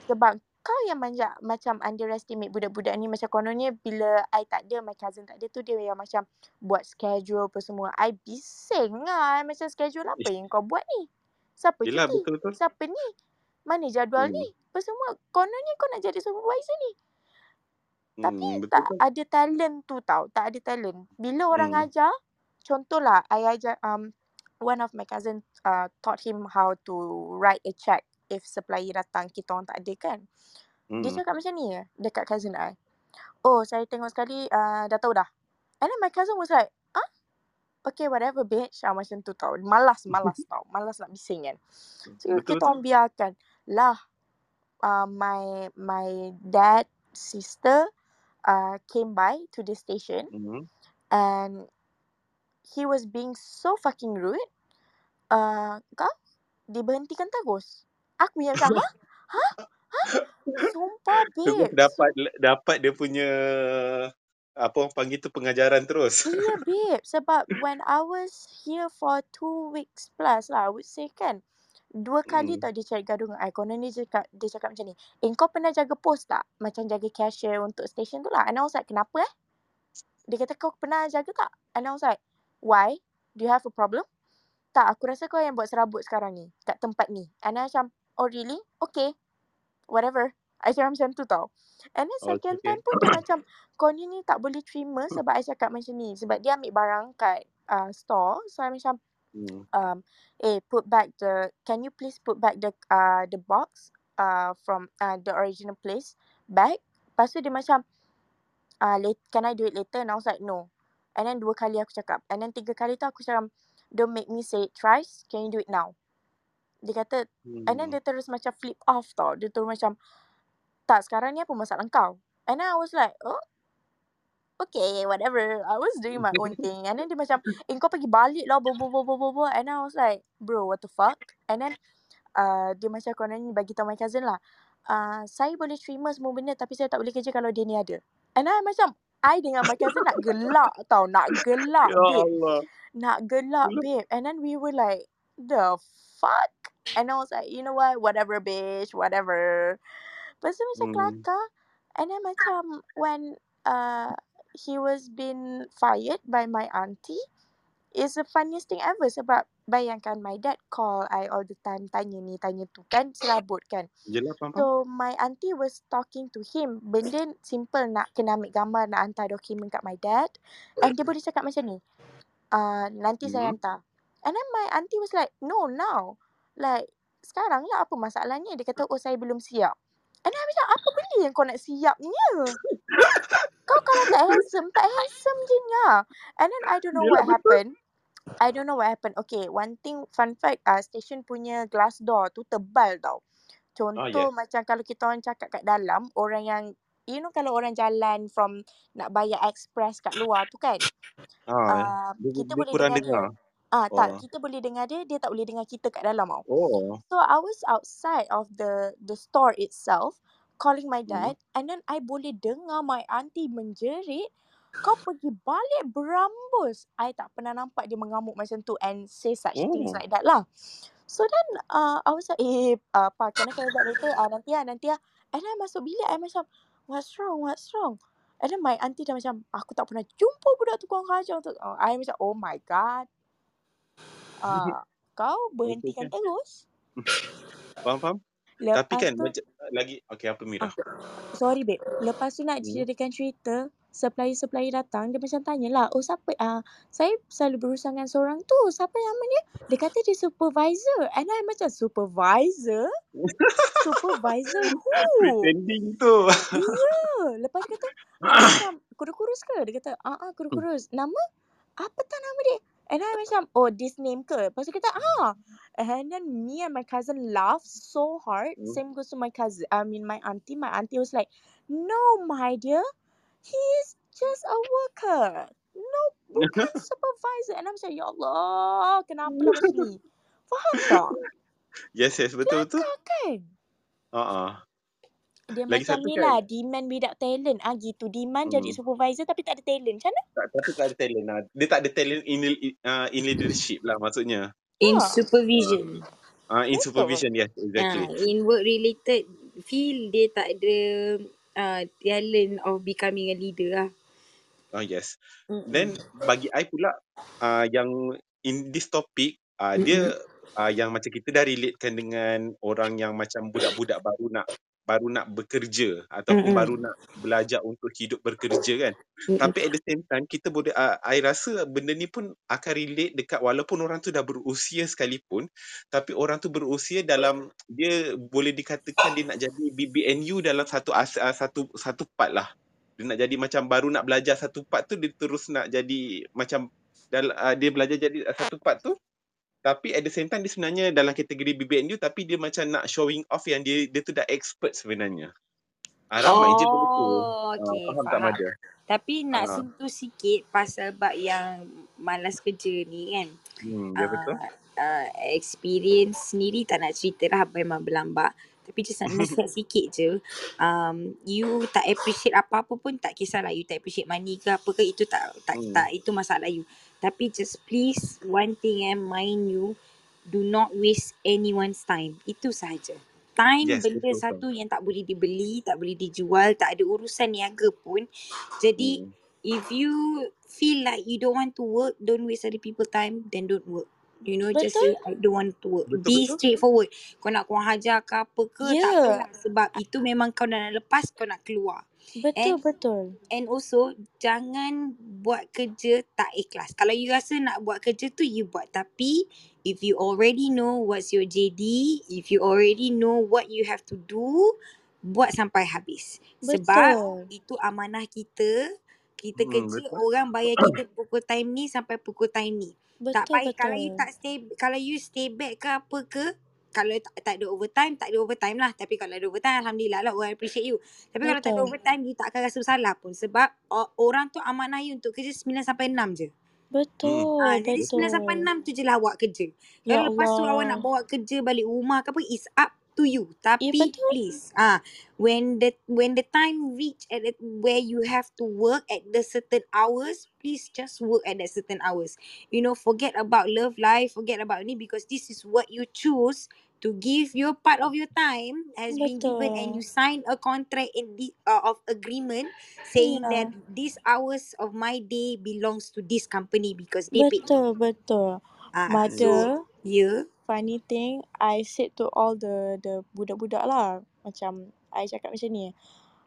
sebab kau yang banyak macam underestimate budak-budak ni macam kononnya bila I tak ada, my cousin tak ada tu dia yang macam buat schedule apa semua. I bising lah. I macam schedule apa yang kau buat ni? Siapa Yelah cuti? betul betul. Siapa ni? Mana jadual Hmm. ni? Apa semua? Kononnya kau nak jadi supervisor ni. Tapi Hmm, tak betul. ada talent tu tau. Tak ada talent. Bila orang Hmm. ajar, contohlah I ajar um one of my cousin uh, taught him how to write a check if supplier datang kita orang tak ada kan. Dia Hmm. cakap macam ni dekat cousin I. Oh, saya tengok sekali uh, dah tahu dah. And then my cousin was like, ah, okay whatever bitch. Ah, macam tu tau. Malas, malas tau. Malas nak bising kan. So Betul kita orang biarkan. Lah, uh, my my dad, sister uh, came by to the station Hmm. and he was being so fucking rude. Uh, kau diberhentikan terus. Aku yang macam, ha? Ha? Ha? Sumpah, babe. dapat dapat dia punya apa orang panggil tu pengajaran terus. Iya, babe. Sebab when I was here for two weeks plus lah, I would say kan. Dua kali Hmm. tau dia cari gaduh dengan I. Konon dia cakap, dia cakap macam ni. Eh, kau pernah jaga pos tak? Macam jaga cashier untuk station tu lah. And I was like, kenapa eh? Dia kata, kau pernah jaga tak? And I was like, why? Do you have a problem? Tak, aku rasa kau yang buat serabut sekarang ni. Kat tempat ni. And I macam, oh really? Okay. Whatever. I cakap macam tu tau. And then second okay. time pun dia macam, kau ni ni tak boleh terima sebab I cakap macam ni. Sebab dia ambil barang kat uh, store. So I macam, Hmm. um, eh put back the, can you please put back the uh, the box uh, from uh, the original place back. Lepas tu dia macam, uh, late, can I do it later? And I was like, no. And then dua kali aku cakap. And then tiga kali tu aku cakap, don't make me say it thrice. Can you do it now? Dia kata, and then Hmm. dia terus macam flip off tau. Dia terus macam, tak sekarang ni apa masalah kau? And then I was like, oh, okay, whatever. I was doing my own thing. And then dia macam, eh kau pergi balik lah, bo bo bo bo bo bo. And I was like, bro, what the fuck? And then, uh, dia macam kononnya bagi tahu my cousin lah. Uh, saya boleh terima semua benda tapi saya tak boleh kerja kalau dia ni ada. And I macam, I dengan my cousin nak gelak tau. Nak gelak, Ya babe. Allah. Nak gelak, babe. And then we were like, the fuck? And I was like, you know what? Whatever, bitch. Whatever. Lepas tu macam Hmm. kelakar. And then macam when uh, he was been fired by my auntie, it's the funniest thing ever. Sebab bayangkan my dad call I all the time. Tanya ni, tanya tu kan. Serabut kan. Yelah faham. So my auntie was talking to him. Benda simple nak kena ambil gambar, nak hantar dokumen kat my dad. And dia boleh cakap macam ni. Uh, nanti saya Hmm. hantar. And then my auntie was like, no now. Like, sekarang lah apa masalahnya? Dia kata, oh saya belum siap. And I macam, apa benda yang kau nak siapnya? Kau kalau tak handsome, tak handsome je nya. And then I don't know Ya what betul. happened. I don't know what happened. Okay, one thing, fun fact, uh, station punya glass door tu tebal tau. Ah Contoh yes. macam kalau kita orang cakap kat dalam, orang yang, you know kalau orang jalan from nak bayar express kat luar tu kan, Ah, uh, dia, kita dia boleh kurang dengar dia. dengar. Ah tak, Oh. kita boleh dengar dia, dia tak boleh dengar kita kat dalam tau. Oh. So I was outside of the the store itself calling my Hmm. dad and then I boleh dengar my auntie menjerit kau pergi balik berambus. I tak pernah nampak dia mengamuk macam tu and say such things Oh. like that lah. So then uh, I was like, eh, uh, pa, you back later? Uh, nanti lah, nanti lah. And then I masuk bilik, I macam, what's wrong, what's wrong? And then my auntie dah macam, aku tak pernah jumpa budak tu kurang ajar. Tu. Uh, I macam, oh my god. Uh, kau berhentikan terus. Faham, faham? Tapi Lepas kan tu, macam lagi okay apa Mira? ah, sorry babe. Lepas tu nak Hmm. dijadikan cerita, supplier-supplier datang, dia macam tanyalah, oh siapa, ah saya selalu berurusan dengan seorang tu, siapa nama dia? Dia kata dia supervisor. And I macam, supervisor? Supervisor who? Pretending tu. Ya. Lepas tu kata, macam kurus-kurus ke? Dia kata, ah ah kurus-kurus. Nama? Apa tak nama dia? And I macam, oh this name ke? Lepas tu kata, ah. And then me and my cousin laugh so hard. Hmm. Same goes to my cousin, I mean my auntie. My auntie was like, no my dear, he is just a worker. No, bukan supervisor. And I'm macam, ya Allah, kenapa lah macam ni? Faham tak? yes, yes, betul betul. Kelakar kan? Uh-uh. Dia Lagi macam satu ni kan, lah, demand without talent. Ah gitu, demand jadi hmm. supervisor tapi tak ada talent. Macam mana? tak, tapi tak ada talent lah. Dia tak ada talent in, uh, in leadership lah maksudnya. In Ha, supervision. Uh, in betul. supervision, yes, Ah, exactly. in work related field dia tak ada uh, talent of becoming a leader lah. Oh yes. Then Mm-mm. bagi I pula uh, yang in this topic uh, dia uh, yang macam kita dah relatekan dengan orang yang macam budak-budak baru nak baru nak bekerja ataupun Mm-mm. baru nak belajar untuk hidup bekerja kan. Mm-mm. Tapi at the same time kita boleh uh, I rasa benda ni pun akan relate dekat walaupun orang tu dah berusia sekalipun tapi orang tu berusia dalam dia boleh dikatakan dia nak jadi BBNU dalam satu as, uh, satu satu part lah. Dia nak jadi macam baru nak belajar satu part tu dia terus nak jadi macam dal, uh, dia belajar jadi satu part tu tapi at the same time dia sebenarnya dalam kategori BBNU tapi dia macam nak showing off yang dia dia tu dah expert sebenarnya. Ah, ramai je benda tu. Oh, Ah, okay, faham tak. Mada? Tapi nak Ah. sentuh sikit pasal bab yang malas kerja ni kan. Hmm, ya betul. Uh, uh, experience sendiri tak nak cerita lah apa memang berlambak. Tapi just nak nasihat sikit je. Um, you tak appreciate apa-apa pun tak kisahlah. You tak appreciate money ke apa ke itu tak tak Hmm. tak itu masalah you. Tapi just please one thing eh mind you do not waste anyone's time. Itu sahaja. Time Yes, benda betul satu yang tak boleh dibeli, tak boleh dijual, tak ada urusan niaga pun. Jadi Hmm. if you feel like you don't want to work, don't waste other people time, then don't work. You know, just Betul? say I don't want to work. Betul Be betul. straightforward. Kau nak kurang hajar ke apa ke, tak Ya, apalah. Sebab itu memang kau dah nak lepas, kau nak keluar. Betul And betul. and also jangan buat kerja tak ikhlas. Kalau you rasa nak buat kerja tu you buat. Tapi if you already know what's your JD, if you already know what you have to do, buat sampai habis. Sebab Betul. itu amanah kita. Kita Hmm, kerja betul. orang bayar kita pukul time ni sampai pukul time ni. Tak Betul payah kalau you betul. tak stay kalau you stay back ke apa ke kalau tak, tak ada overtime tak ada overtime lah tapi kalau ada overtime alhamdulillah lah orang appreciate you tapi kalau tak ada Betul. overtime you tak akan rasa bersalah pun sebab orang tu amanah you untuk kerja 9 sampai 6 je. Betul Ah, jadi 9 sampai betul. 6 tu je lah awak kerja. Ya Kalau lepas tu awak nak bawa kerja balik rumah ke apa is up to you. Ya Tapi betul. please ah when the when the time reach at the, where you have to work at the certain hours, please just work at that certain hours. You know, forget about love life, forget about ni because this is what you choose to give your part of your time has been given and you Betul. sign a contract in the uh, of agreement saying that Ya. these hours of my day belongs to this company because they paid me. Betul betul. Ah, Hmm. so Mother, yeah. Funny thing, I said to all the the budak-budak lah, macam I cakap macam ni,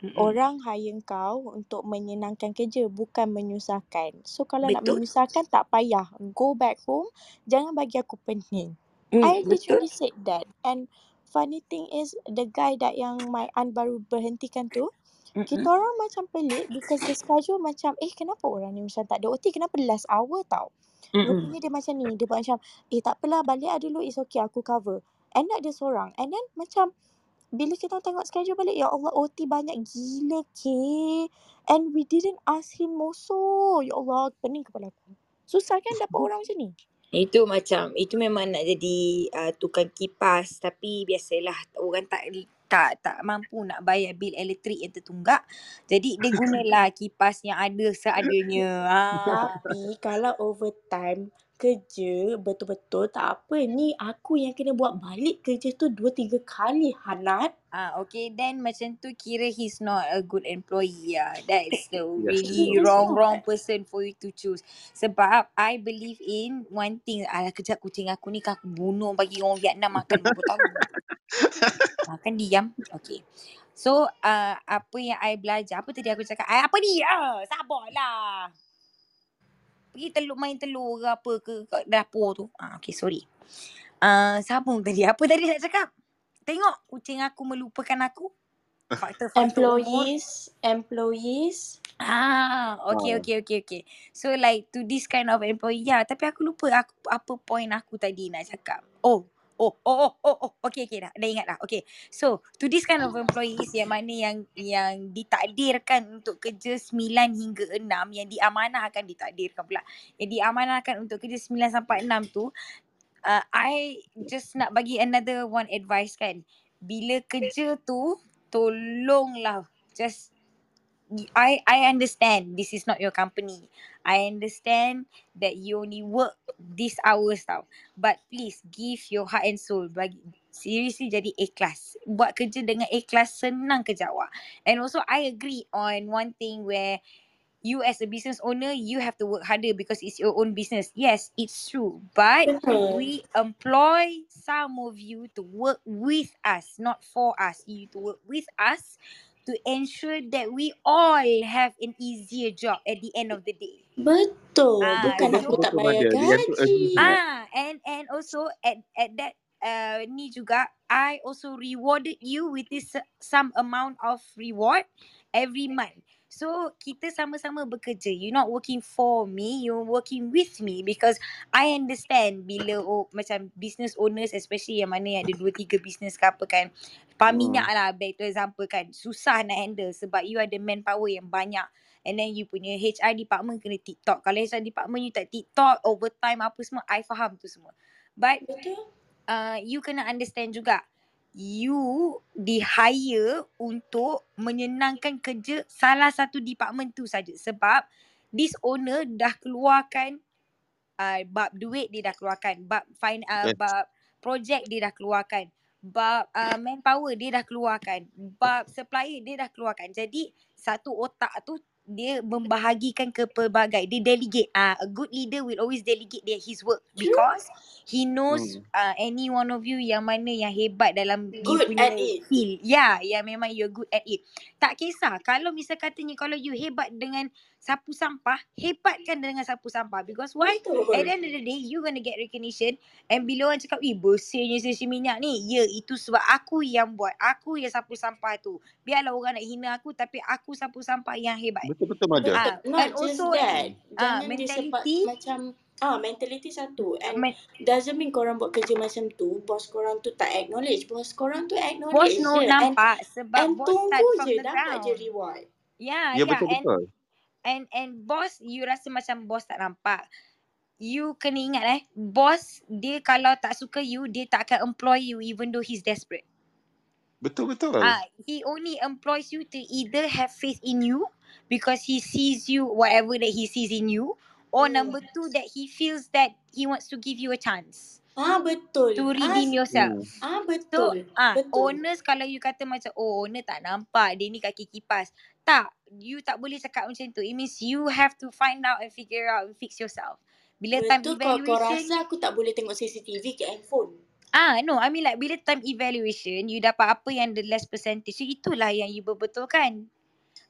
Mm-mm. orang hire kau untuk menyenangkan kerja bukan menyusahkan. So kalau nak Betul. menyusahkan tak payah. Go back home, jangan bagi aku pening. Mm, I betul. literally said that. And funny thing is the guy that yang my aunt baru berhentikan tu, kita Mm-mm. orang macam pelik because the schedule macam eh kenapa orang ni macam tak ada OT kenapa last hour tau. Mm-mm. Rupanya dia macam ni, dia buat macam eh tak apalah balik lah dulu it's okay aku cover. And nak dia seorang. And then macam bila kita tengok schedule balik ya Allah OT banyak gila ke. And we didn't ask him also. Ya Allah pening kepala aku. Susah kan dapat orang macam ni? Itu macam itu memang nak jadi uh, tukang kipas tapi biasalah orang tak tak tak mampu nak bayar bil elektrik yang tertunggak. Jadi dia gunalah kipas yang ada seadanya. Ah. Tapi kalau overtime kerja betul-betul tak apa ni aku yang kena buat balik kerja tu dua tiga kali Hanat. Ah, okay, then macam tu kira he's not a good employee. Yeah, that's the really wrong wrong person for you to choose. Sebab I believe in one thing. Alah kejap kucing aku ni kan aku bunuh bagi orang Vietnam makan berapa tahu. Makan diam. Okay. So, uh, apa yang I belajar, apa tadi aku cakap? I, apa ni? Ah, sabarlah. Pergi telur main telur ke apa ke kat dapur tu. Ah, okay, sorry. Uh, sambung tadi. Apa tadi nak cakap? Tengok kucing aku melupakan aku. Umur. Employees, employees. Ah, okay, Ah. okay, okay, okay. So like to this kind of employee, ya. Tapi aku lupa aku apa point aku tadi nak cakap. Oh, oh, oh, oh, oh, oh. Okay, okay dah, dah ingat dah. Okay. So to this kind of employees yang mana yang yang ditakdirkan untuk kerja 9 hingga 6, yang diamanahkan ditakdirkan pula. Yang diamanahkan untuk kerja 9 sampai 6 tu, uh, I just nak bagi another one advice kan. Bila kerja tu, tolonglah just I I understand this is not your company. I understand that you only work these hours tau. But please give your heart and soul bagi seriously jadi ikhlas. Buat kerja dengan ikhlas senang kerja awak. And also I agree on one thing where you as a business owner you have to work harder because it's your own business. Yes, it's true. But Betul. we employ some of you to work with us, not for us. You to work with us to ensure that we all have an easier job at the end of the day. Betul. Ah, Bukan so aku tak bayar gaji. ah and and also at at that uh ni juga I also rewarded you with this uh, some amount of reward every month. So kita sama-sama bekerja. You're not working for me, you're working with me because I understand bila oh, macam business owners especially yang mana yang ada dua tiga business ke apa kan. Pam minyak lah back to example kan. Susah nak handle sebab you ada manpower yang banyak. And then you punya HR department kena TikTok. Kalau HR department you tak TikTok, overtime apa semua, I faham tu semua. But Betul. uh, you kena understand juga you di hire untuk menyenangkan kerja salah satu department tu saja sebab this owner dah keluarkan uh, bab duit dia dah keluarkan bab fine uh, Yes. bab projek dia dah keluarkan bab uh, manpower dia dah keluarkan bab supplier dia dah keluarkan jadi satu otak tu dia membahagikan ke pelbagai dia delegate ah a good leader will always delegate their his work because he knows Hmm. uh, any one of you yang mana yang hebat dalam dia Good punya at it. field ya yeah, yang memang you're good at it tak kisah kalau misal katanya kalau you hebat dengan sapu sampah hebatkan dengan sapu sampah because why at the Betul. end of the day you gonna get recognition and bila orang cakap ih bersihnya sesi minyak ni ya itu sebab aku yang buat aku yang sapu sampah tu biarlah orang nak hina aku tapi aku sapu sampah yang hebat Betul-betul Maja. ah Betul. Not and just also that. ah Jangan dia sebab mentality macam ah mentality satu. And men, doesn't mean korang buat kerja macam tu bos korang tu tak acknowledge. Bos korang tu bos acknowledge no je. And nampak sebab and bos start tunggu from je the dapat je ground reward. Ya Ya ya and betul-betul. and and boss you rasa macam boss tak nampak. You kena ingat eh boss dia kalau tak suka you dia tak akan employ you even though he's desperate. Betul-betul. Ah, he only employs you to either have faith in you because he sees you whatever that he sees in you, or number two that he feels that he wants to give you a chance ah betul to ah redeem yourself. Hmm. ah So, betul ah, betul owners kalau you kata macam oh owner tak nampak dia ni kaki kipas. Tak, you tak boleh cakap macam tu. It means you have to find out and figure out and fix yourself. Bila time betul kau kau evaluation rasa aku tak boleh tengok CCTV ke handphone Ah no, I mean like bila time evaluation you dapat apa yang the less percentage so itulah yang you berbetulkan.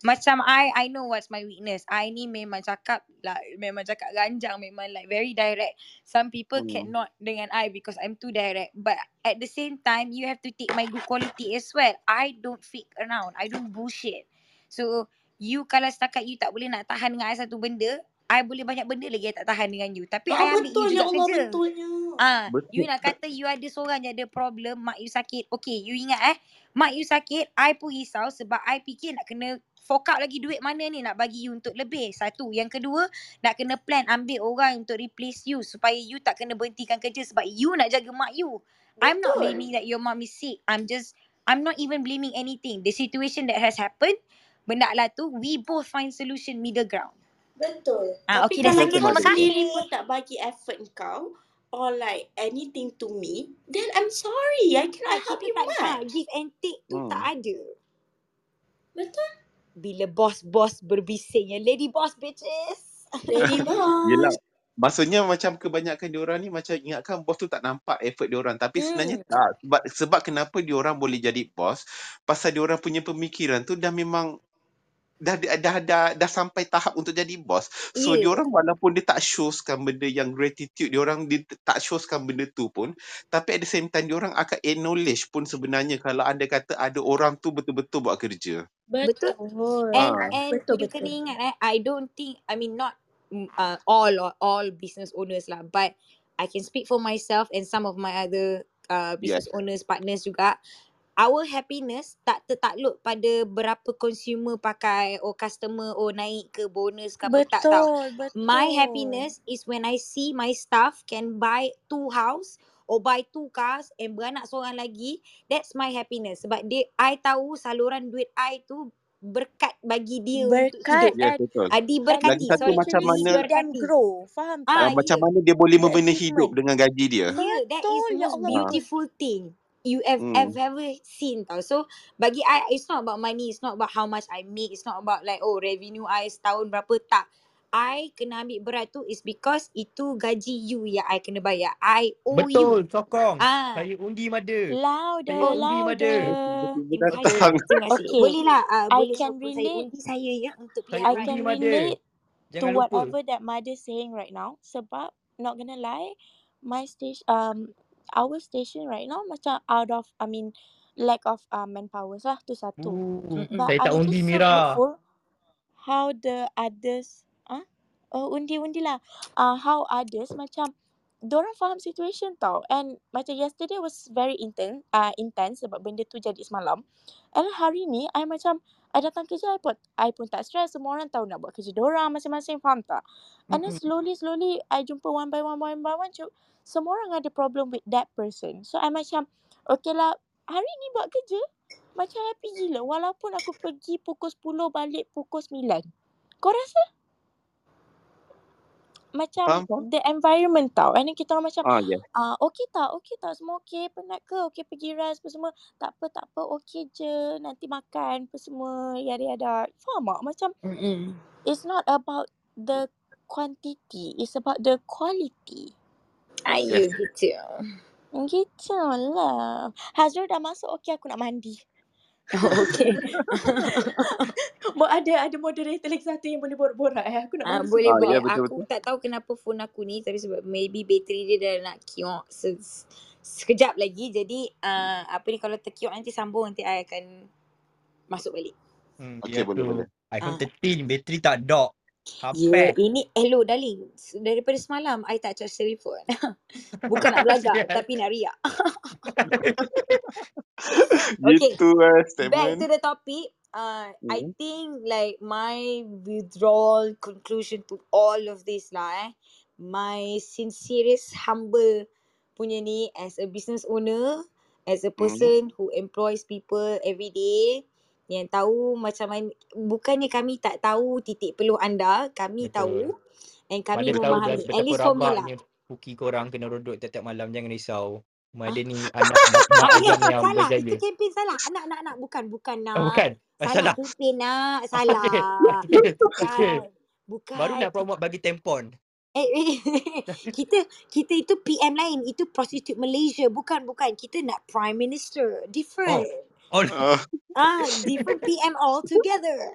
Macam I I know what's my weakness. I ni memang cakap like memang cakap ganjang memang like very direct. Some people Hmm. cannot dengan I because I'm too direct. But at the same time you have to take my good quality as well. I don't fake around. I don't bullshit. So you kalau setakat you tak boleh nak tahan dengan I satu benda, I boleh banyak benda lagi yang tak tahan dengan you. Tapi ah I ambil you betul ya juga Allah kerja. betulnya Ah, you Betul. nak kata you ada seorang je ada problem, mak you sakit. Okay, you ingat eh, mak you sakit, I pun risau sebab I fikir nak kena fork out lagi duit mana ni nak bagi you untuk lebih. Satu. Yang kedua, nak kena plan ambil orang untuk replace you supaya you tak kena berhentikan kerja sebab you nak jaga mak you. I'm not Betul. blaming that your mom is sick. I'm just, I'm not even blaming anything. The situation that has happened, benda lah tu, we both find solution middle ground. Betul. Ah, Tapi dah kalau sakit. kau sendiri pun tak bagi effort kau or like anything to me, then I'm sorry. I cannot help you much. give and take tu Hmm. tak ada. Betul. Bila bos-bos berbising yang lady boss bitches. Lady Yelah. boss. Maksudnya macam kebanyakan diorang ni macam ingatkan bos tu tak nampak effort diorang. Tapi sebenarnya Hmm. tak. Sebab, sebab kenapa diorang boleh jadi bos, pasal diorang punya pemikiran tu dah memang dah dah dah, dah, dah sampai tahap untuk jadi bos. So Yeah. diorang walaupun dia tak showskan benda yang gratitude, diorang dia tak showskan benda tu pun, tapi at the same time diorang akan acknowledge pun sebenarnya kalau anda kata ada orang tu betul-betul buat kerja. Betul. Betul. And Ah. and Betul you betul. kena ingat eh, I don't think I mean not mm, uh, all or all business owners lah, but I can speak for myself and some of my other uh, Yes. business owners partners juga. Our happiness tak tertakluk pada berapa consumer pakai or customer or naik ke bonus ke apa tak tahu. Betul, betul. My happiness is when I see my staff can buy two house or buy two cars and beranak seorang lagi. That's my happiness. Sebab dia, I tahu saluran duit I tu berkat bagi dia untuk Berkat hidup. Yes, and betul. Ah, and diberkati. Lagi satu Sorry, macam mana diberkati. grow. Faham Ah, uh, tak? ya. macam mana dia boleh The membina hidup dengan gaji dia. Ya, that is Betul, the ya most betul. beautiful thing you have Hmm. have ever seen tau. So bagi I, it's not about money, it's not about how much I make, it's not about like oh revenue I setahun berapa tak. I kena ambil berat tu is because itu gaji you yang I kena bayar. I owe you. Betul, sokong. Ah, Saya undi mother. Saya Louder, undi mother. datang. Okay, Boleh lah, uh, I boleh can sokong saya. relate. Undi saya ya untuk Saya I can relate to Jangan lupa. whatever that mother saying right now. Sebab not gonna lie, my station, um, our station right now macam out of, I mean, lack of uh, manpower lah tu satu. Uh, Mm-mm. But saya tak undi just so Mira. how the others, ah, uh, undi-undi lah. Uh, how others macam Diorang faham situation tau And macam yesterday was very intense uh, intense sebab benda tu jadi semalam And hari ni I macam I datang kerja I pun, I pun tak stress. Semua orang tahu nak buat kerja diorang masing-masing. Faham tak? And then slowly slowly I jumpa one by one one by one Semua orang ada problem with that person. So I macam Okay lah Hari ni buat kerja Macam happy gila Walaupun aku pergi pukul 10 Balik pukul 9 Kau rasa macam Faham, faham? the environment tau. And then kita orang macam, Ah, yes. ah okey tak? Okey tak? Semua okey? Penat ke? Okey pergi rest apa semua? Tak apa, tak apa. Okey je. Nanti makan apa semua. Yada-yada. Faham tak? Macam Mm-mm. it's not about the quantity. It's about the quality. Ayu Yes. gitu. Gitu lah. Hazrul dah masuk. Okey aku nak mandi. Oh, okay. Mo- ada ada moderator lagi satu yang boleh borak-borak eh. Aku nak Ah, mandi boleh Ah, boleh. ya Aku tak tahu kenapa phone aku ni tapi sebab maybe bateri dia dah nak kiok se- sekejap lagi. Jadi uh, apa ni kalau terkiok nanti sambung nanti I akan masuk balik. Hmm, Okey, dia boleh, tu boleh. iPhone Ah. 13 bateri tak dok. Ya, yeah, ini hello darling. Daripada semalam I tak charge telefon. Bukan nak belagak tapi nak riak. Okay. Eh Back statement. to the topic. Uh, I Hmm. think like my withdrawal conclusion to all of this lah eh. My sincerest humble punya ni as a business owner, as a Hmm. person who employs people every day yang tahu macam mana bukannya kami tak tahu titik peluh anda, kami Betul. tahu and kami Mana tahu memahami. dah At least for me lah. Puki korang kena rodok tiap-tiap malam. Jangan risau. Ada ni anak mak, yang salah. Itu berjaya. kempen salah. Anak, anak, anak. Bukan, bukan Oh, nak. bukan. Ah, Salah salah. kempen nak. Salah. Okey. Okey. Bukan. Bukan. Baru nak promote bagi tempon. Eh, eh, kita kita itu PM lain. Itu prostitute Malaysia. Bukan, bukan. Kita nak Prime Minister. Oh. Different. Oh. Ah, Ah, different PM all together.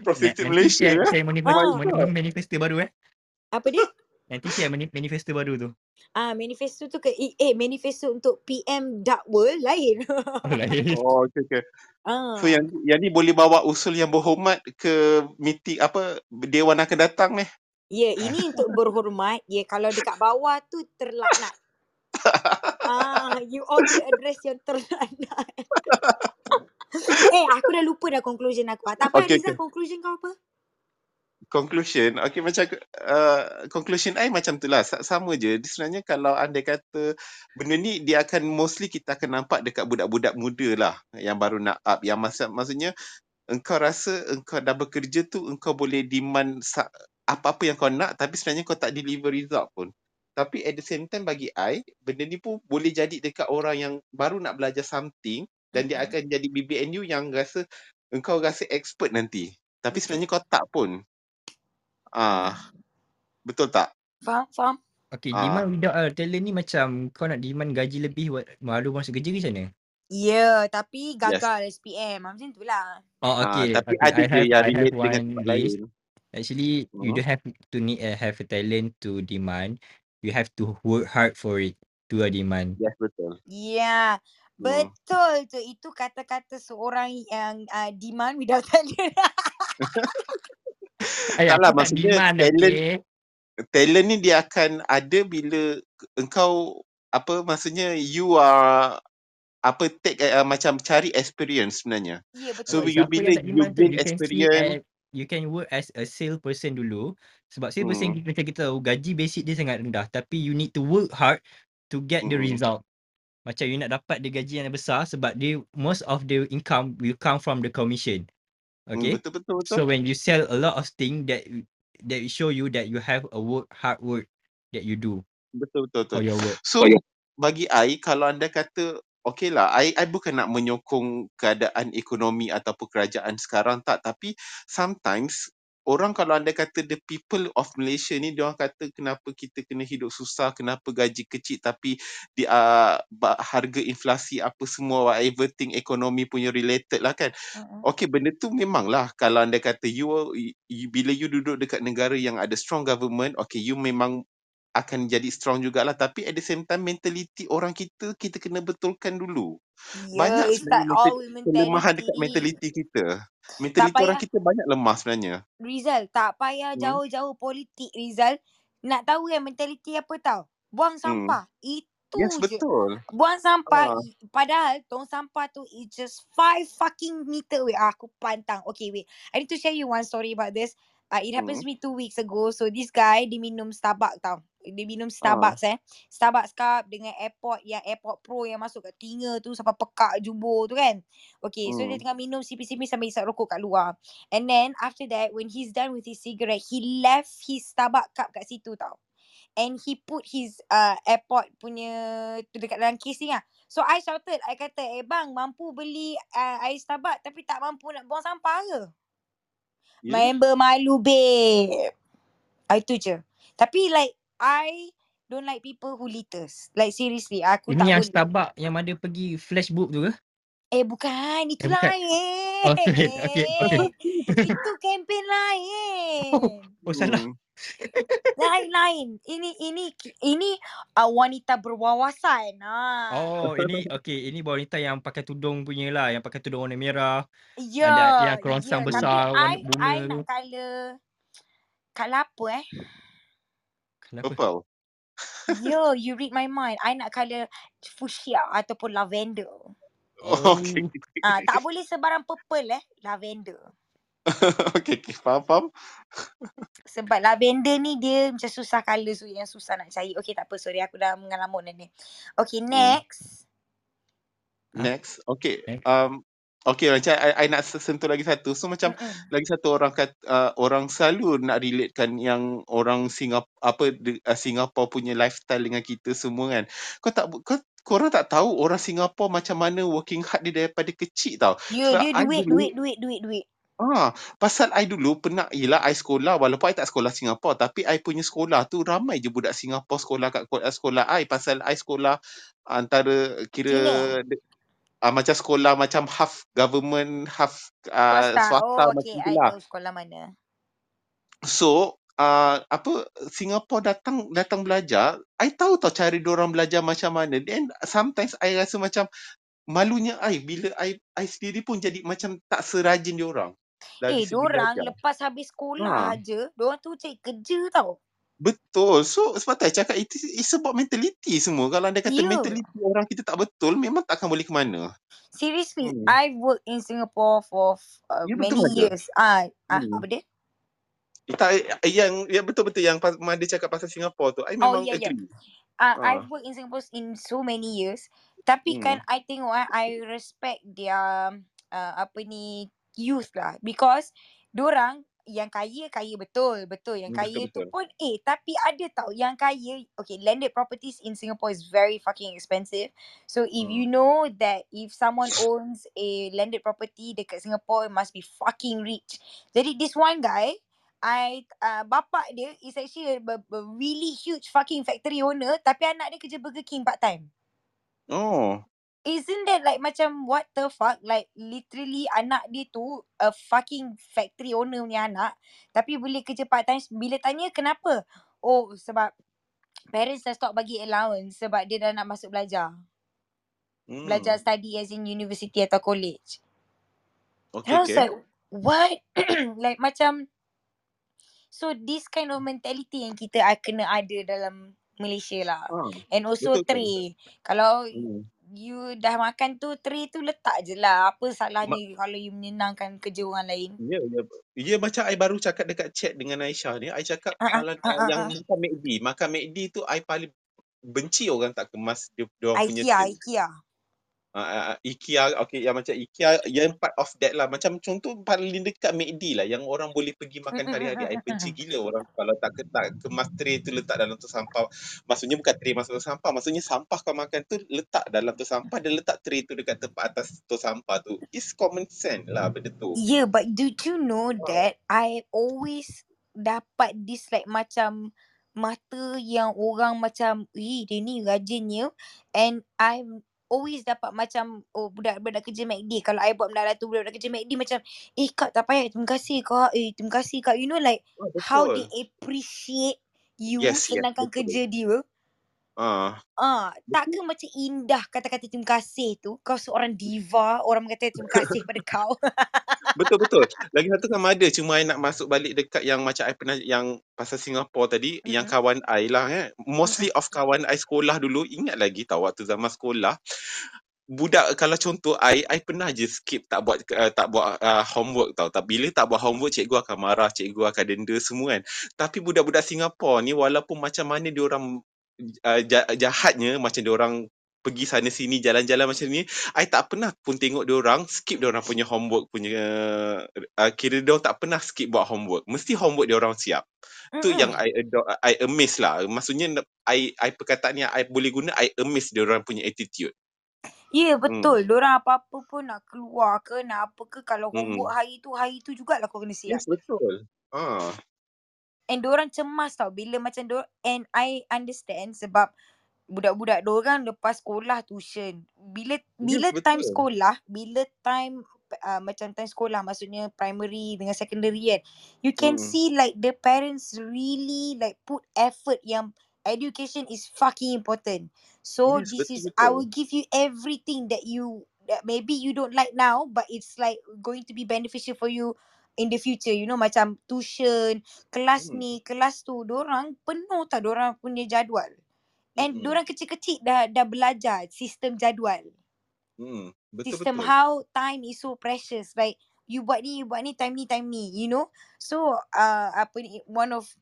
Prostitute Malaysia share, eh. Oh my Ah, mani- god. manifesto baru eh. apa dia? Nanti share mani- manifesto baru tu. Ah, manifesto tu ke eh, eh manifesto untuk PM Dark World lain. Oh, lain. Oh, okay, okay. So ah. yang yang ni boleh bawa usul yang berhormat ke meeting apa dewan akan datang ni. Ya, ini untuk berhormat. Ya, kalau dekat bawah tu terlaknat. Ah, you all will address yang terlaknat. eh, aku dah lupa dah conclusion aku. Tak apa, Okay, Rizal, okay. conclusion kau apa? Conclusion, okay macam uh, conclusion I macam tu lah. Sa- Sama je. Sebenarnya kalau anda kata benda ni dia akan mostly kita akan nampak dekat budak-budak muda lah yang baru nak up. Yang maksud, maksudnya engkau rasa engkau dah bekerja tu engkau boleh demand sa- apa-apa yang kau nak tapi sebenarnya kau tak deliver result pun. Tapi at the same time bagi I, benda ni pun boleh jadi dekat orang yang baru nak belajar something dan dia Mm-mm. akan jadi BBNU yang rasa engkau rasa expert nanti. Tapi sebenarnya kau tak pun. Ah, betul tak? Faham, faham. Okay, Ah. demand without a talent ni macam kau nak demand gaji lebih buat baru masuk kerja ke macam mana? Ya, yeah, tapi Yes. gagal SPM. Macam tu lah. Oh, Ah, okay. tapi okay. ada I have, yang I have relate dengan one tempat list. lain. Actually, you Hmm. don't have to need uh, have a talent to demand. You have to work hard for it to a demand. Yes, betul. Ya, Hmm. betul tu. Itu kata-kata seorang yang uh, demand without talent. Eh, Tak lah, maksudnya demand, talent okay? talent ni dia akan ada bila engkau apa maksudnya you are apa take uh, macam cari experience sebenarnya. ya, So betul. you Siapa bila you gain you experience, at, you can work as a sales person dulu. Sebab sales person hmm, kita, macam kita tahu, gaji basic dia sangat rendah. Tapi you need to work hard to get the hmm, result. Macam you nak dapat the gaji yang besar sebab dia most of the income will come from the commission. Hmm, Okay? betul betul betul. So when you sell a lot of things that that show you that you have a work hard work that you do Betul betul betul. for your work. So bagi I kalau anda kata okay lah, I, I bukan nak menyokong keadaan ekonomi ataupun kerajaan sekarang tak. Tapi sometimes orang kalau anda kata the people of Malaysia ni dia orang kata kenapa kita kena hidup susah, kenapa gaji kecil tapi di uh, harga inflasi apa semua whatever thing ekonomi punya related lah kan. Mm-mm. Okay benda tu memanglah kalau anda kata you, you bila you duduk dekat negara yang ada strong government, okay you memang akan jadi strong jugalah tapi at the same time mentality orang kita kita kena betulkan dulu. Ya, Banyak sebenarnya kelemahan dekat mentality. kita. Tak Mentality orang payah kita banyak lemah sebenarnya. Rizal, tak payah Hmm. jauh-jauh politik Rizal. Nak tahu kan mentality apa tau? Buang Hmm. sampah. Itu Yes je. betul. Buang sampah. Ah. i- Padahal tong sampah tu is just five fucking meter away. Ah, aku pantang. Okay, wait. I need to share you one story about this. Uh, it happens Hmm. to me two weeks ago. So this guy, dia minum Starbucks tau. Dia minum Ah. Starbucks eh. Starbucks cup dengan airport yang airport pro yang masuk kat telinga tu sampai pekak jubur tu kan. Okay, so dia Hmm. tengah minum sipi-sipi sambil isap rokok kat luar. And then after that, when he's done with his cigarette, he left his Starbucks cup kat situ tau. And he put his uh, airport punya tu dekat dalam casing lah. So I shouted, I kata, eh bang, mampu beli uh, air Starbucks tapi tak mampu nak buang sampah ke? Ya. Main bermalu, babe. Ah, itu je. Tapi like, I don't like people who litters. Like seriously, aku Ini tak yang boleh. Starbucks yang ada pergi flashbook tu ke? Eh bukan, itu Eh bukan. lain. Oh. Okay, okay. itu kempen lain. Oh, salah. Hmm. Lain-lain. Ini ini ini uh, wanita berwawasan. Ha. Oh, ini okay. Ini wanita yang pakai tudung punya lah, yang pakai tudung warna merah. Ya, Ada yang kerongsang ya. besar Tapi warna I bunga I tu. nak colour apa eh? Kenapa? Purple. Yo, you read my mind. I nak colour fuchsia ataupun lavender. Oh. Okay. Ah, tak boleh sebarang purple eh, lavender. okay, okay, faham, faham. Sebab lavender ni dia macam susah colour so yang susah nak cari. Okay tak apa sorry aku dah mengalamun ni. Okay Hmm. next. Next. Okay. Next. Um, okay, macam I, I nak sentuh lagi satu. So macam Mm-mm. lagi satu orang kat uh, orang selalu nak relatekan yang orang Singapura apa de, uh, Singapore punya lifestyle dengan kita semua kan. Kau tak kau korang tak tahu orang Singapore macam mana working hard dia daripada kecil tau. Ya Sebab dia I duit dulu duit duit duit duit. Ah, pasal I dulu pernah yelah I sekolah walaupun I tak sekolah Singapore tapi I punya sekolah tu ramai je budak Singapore sekolah kat ko- sekolah I pasal I sekolah antara kira Sini. Uh, macam sekolah macam half government half uh, Swasta. swasta Oh macam okay lah. sekolah mana. So uh, apa Singapore datang datang belajar, I tahu tau cara orang belajar macam mana. Then sometimes I rasa macam malunya I bila I I sendiri pun jadi macam tak serajin dia orang Eh dorang belajar. lepas habis sekolah Ha. aja, dorang tu cari kerja tau. Betul. So sebab tu I cakap it is it's about mentality semua. Kalau anda kata Ya. mentality orang kita tak betul, memang takkan boleh ke mana. Seriously, Hmm. I work in Singapore for uh, Ya many betul years. Ah, ah Hmm. apa dia? Tak, yang yang betul-betul yang pas Mada cakap pasal Singapore tu, I Oh, memang ya, ya. agree. Uh, Ah. I've worked in Singapore in so many years. Tapi kan Hmm. I tengok eh, I respect their uh, apa ni youth lah because dorang yang kaya kaya betul betul yang Hmm, kaya tu betul-betul. pun eh tapi ada tau yang kaya okay landed properties in Singapore is very fucking expensive so if Hmm. you know that if someone owns a landed property dekat Singapore it must be fucking rich jadi this one guy I uh, bapak dia is actually a, a, a really huge fucking factory owner tapi anak dia kerja Burger King part time Oh. Isn't that like macam what the fuck? Like literally anak dia tu a fucking factory owner punya anak. Tapi boleh kerja part time. Bila tanya kenapa? Oh sebab parents dah stop bagi allowance sebab dia dah nak masuk belajar. Belajar Hmm. study as in university atau college. Okay, And I was okay. like what? like macam so this kind of mentality yang kita kena ada dalam Malaysia lah. Ah, And also betul-betul. tray. Kalau Hmm. You dah makan tu tray tu letak je lah. Apa Ma- salahnya kalau you menyenangkan kerja orang lain? Ya, ya. Ya macam I baru cakap dekat chat dengan Aisyah ni, I cakap ah, kalau ah, yang makan McD, makan McD tu I paling benci orang tak kemas dia, dia orang punya IKEA. IKEA. Uh, IKEA, okay, yang macam IKEA, yang part of that lah. Macam contoh paling dekat McD lah, yang orang boleh pergi makan hari-hari. I mm, benci gila orang kalau tak, ke- tak kemas tray tu letak dalam tu sampah. Maksudnya bukan tray masuk tu sampah, maksudnya sampah kau makan tu letak dalam tu sampah dan letak tray tu dekat tempat atas tu sampah tu. It's common sense lah benda tu. Yeah, but do you know that I always dapat this like macam mata yang orang macam, eh dia ni rajinnya. And I'm always dapat macam, oh budak-budak kerja McD. Kalau I buat benda tu, budak-budak kerja McD macam, eh kak tak payah, terima kasih kak. Eh terima kasih kak. You know like Ah, how they appreciate you Yes, yes, senangkan betul. kerja dia. Ah, Ah, tak ke macam indah kata-kata terima kasih tu? Kau seorang diva, orang mengatakan terima kasih pada kau. Betul betul. Lagi satu kan ada cuma I nak masuk balik dekat yang macam I pernah yang pasal Singapore tadi mm-hmm. yang kawan I lah eh. Mostly Mm-mm. of kawan I sekolah dulu ingat lagi tahu waktu zaman sekolah budak kalau contoh I I pernah je skip tak buat uh, tak buat uh, homework tau. Tak bila tak buat homework cikgu akan marah, cikgu akan denda semua kan. Tapi budak-budak Singapore ni walaupun macam mana dia orang uh, jahatnya macam dia orang pergi sana sini jalan-jalan macam ni I tak pernah pun tengok dia orang skip dia orang punya homework punya uh, kira dia orang tak pernah skip buat homework mesti homework dia orang siap tu Mm-mm. yang I adore, I amaze lah maksudnya I I perkataan yang I boleh guna I amaze dia orang punya attitude Ya yeah, hmm. betul. Diorang apa-apa pun nak keluar ke nak apa ke kalau Hmm. homework hari tu hari tu jugalah kau kena siap. yes betul ah And diorang cemas tau bila macam diorang and I understand sebab budak-budak diorang lepas sekolah tuition. Bila bila yes time betul sekolah, bila time uh, macam time sekolah maksudnya primary dengan secondary kan. You can hmm. see like the parents really like put effort yang education is fucking important. So yes this betul is I betul will give you everything that you that maybe you don't like now but it's like going to be beneficial for you in the future. You know macam tuition, kelas hmm. ni, kelas tu. Diorang penuh tau diorang punya jadual. And Hmm. diorang kecil-kecil dah dah belajar sistem jadual. Hmm. betul Sistem betul how time is so precious. Like you buat ni, you buat ni, time ni, time ni. You know? So uh, apa ni, one of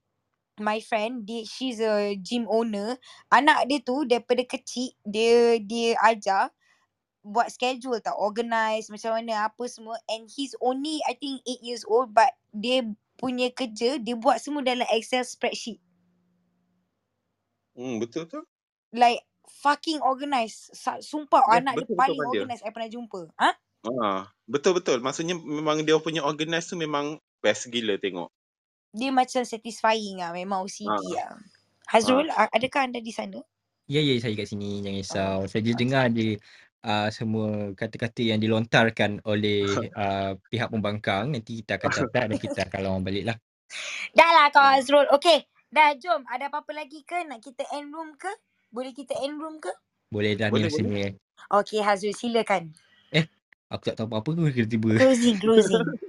my friend, dia, she's a gym owner. Anak dia tu daripada kecil, dia dia ajar buat schedule tau. Organize macam mana, apa semua. And he's only I think 8 years old but dia punya kerja, dia buat semua dalam Excel spreadsheet. hmm betul tu Like fucking organized. Sa- Sumpah yes anak dia betul betul paling Madia organized I pernah jumpa. Ha? ah betul betul maksudnya memang dia punya organize tu memang best gila tengok Dia macam satisfying lah. Memang OCD ah lah. ah Hazrul, a- adakah anda di sana? Ya, ya saya kat sini. Jangan Oh, risau. Saya je okay. dengar dia uh, semua kata-kata yang dilontarkan oleh uh, pihak pembangkang. Nanti kita akan catat dan kita akan lawan balik lah. Dah lah kau Hmm. Hazrul. Okay. Dah jom. Ada apa-apa lagi ke? Nak kita end room ke? Boleh kita end room ke? Boleh dah ni boleh rasanya. Okay Hazrul silakan. Eh, aku tak tahu apa-apa ke tiba-tiba. Closing, closing.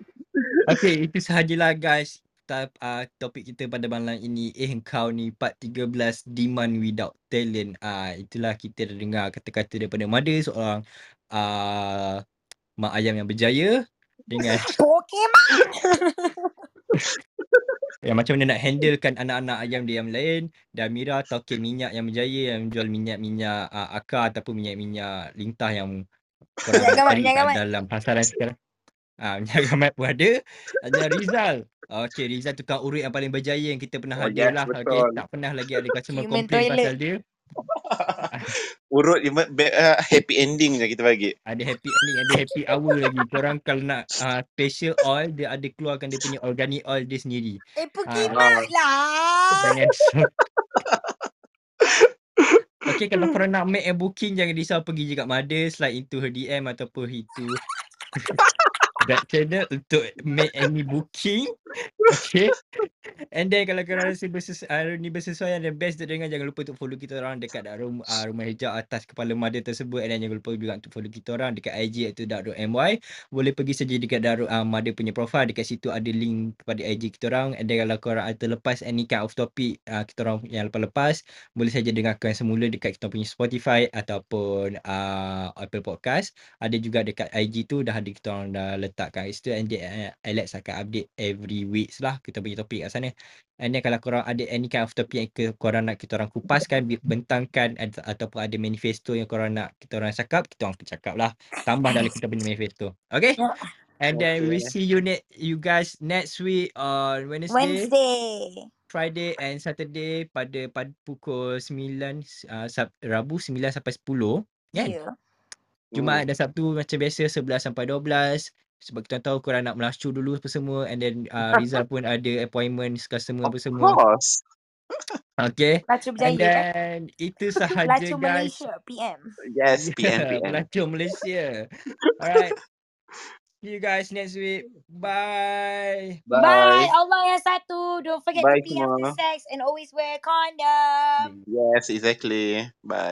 Okay, itu sahajalah guys. Ta uh, topik kita pada malam ini, "Eh kau ni part 13 demand without talent." Ah itulah kita dah dengar kata-kata daripada Mada seorang uh, mak ayam yang berjaya dengan Pokemon. yang macam mana nak handlekan anak-anak ayam dia yang lain dan Mira token minyak yang berjaya yang menjual minyak-minyak uh, akar ataupun minyak-minyak lintah yang korang dalam pasaran sekarang. Ah, minyak gamat pun ada. Ada Rizal. Okey, Rizal tukang urut yang paling berjaya yang kita pernah Oh, hadir yes, lah. Okey, betul. tak pernah lagi ada customer Human complain toilet. pasal dia. Urut uh, happy ending je kita bagi. Ada happy ending, ada happy hour lagi. Korang kalau nak uh, special oil, dia ada keluarkan dia punya organic oil dia sendiri. Eh Ah, Pokemon lah. Jangan Okay, kalau korang nak make a booking, jangan risau pergi je kat Mada, slide into her DM ataupun itu that channel untuk make any booking. Okay. And then kalau korang rasa berses, uh, ni bersesuaian dan best dengar, jangan lupa untuk follow kita orang dekat rum, uh, rumah hijau atas kepala Mada tersebut. And then jangan lupa juga untuk follow kita orang dekat IG iaitu dark.my. Boleh pergi saja dekat dark uh, Mada punya profile. Dekat situ ada link kepada IG kita orang. And then kalau korang ada terlepas any kind of topic uh, kita orang yang lepas-lepas, boleh saja dengarkan semula dekat kita punya Spotify ataupun uh, Apple Podcast. Ada juga dekat IG tu dah ada kita orang dah letakkan kat situ and then uh, Alex akan update every week lah kita punya topik kat sana. And then kalau korang ada any kind of topik yang ke, korang nak kita orang kupaskan, bentangkan at- ataupun ada manifesto yang korang nak kita orang cakap, kita orang cakap lah. Tambah dalam kita punya manifesto. Okay? And then we Okay. see you ne- you guys next week on Wednesday. Wednesday. Friday and Saturday pada pada pukul 9 uh, Sab- Rabu 9 sampai 10 kan? Ya. Jumaat Hmm. dan Sabtu macam biasa 11 sampai 12 sebab kita tahu korang nak melacu dulu apa semua and then uh, Rizal pun ada appointment customer apa Of semua. course. Okay. Lacu And berjaya kan? then itu sahaja Lacu guys. Malaysia PM. Yes, PM, Yeah, PM. Pelacur Malaysia. Alright. See you guys next week. Bye. Bye. Bye. Allah yang satu. Don't forget Bye to pee after sex and always wear condom. Yes, exactly. Bye.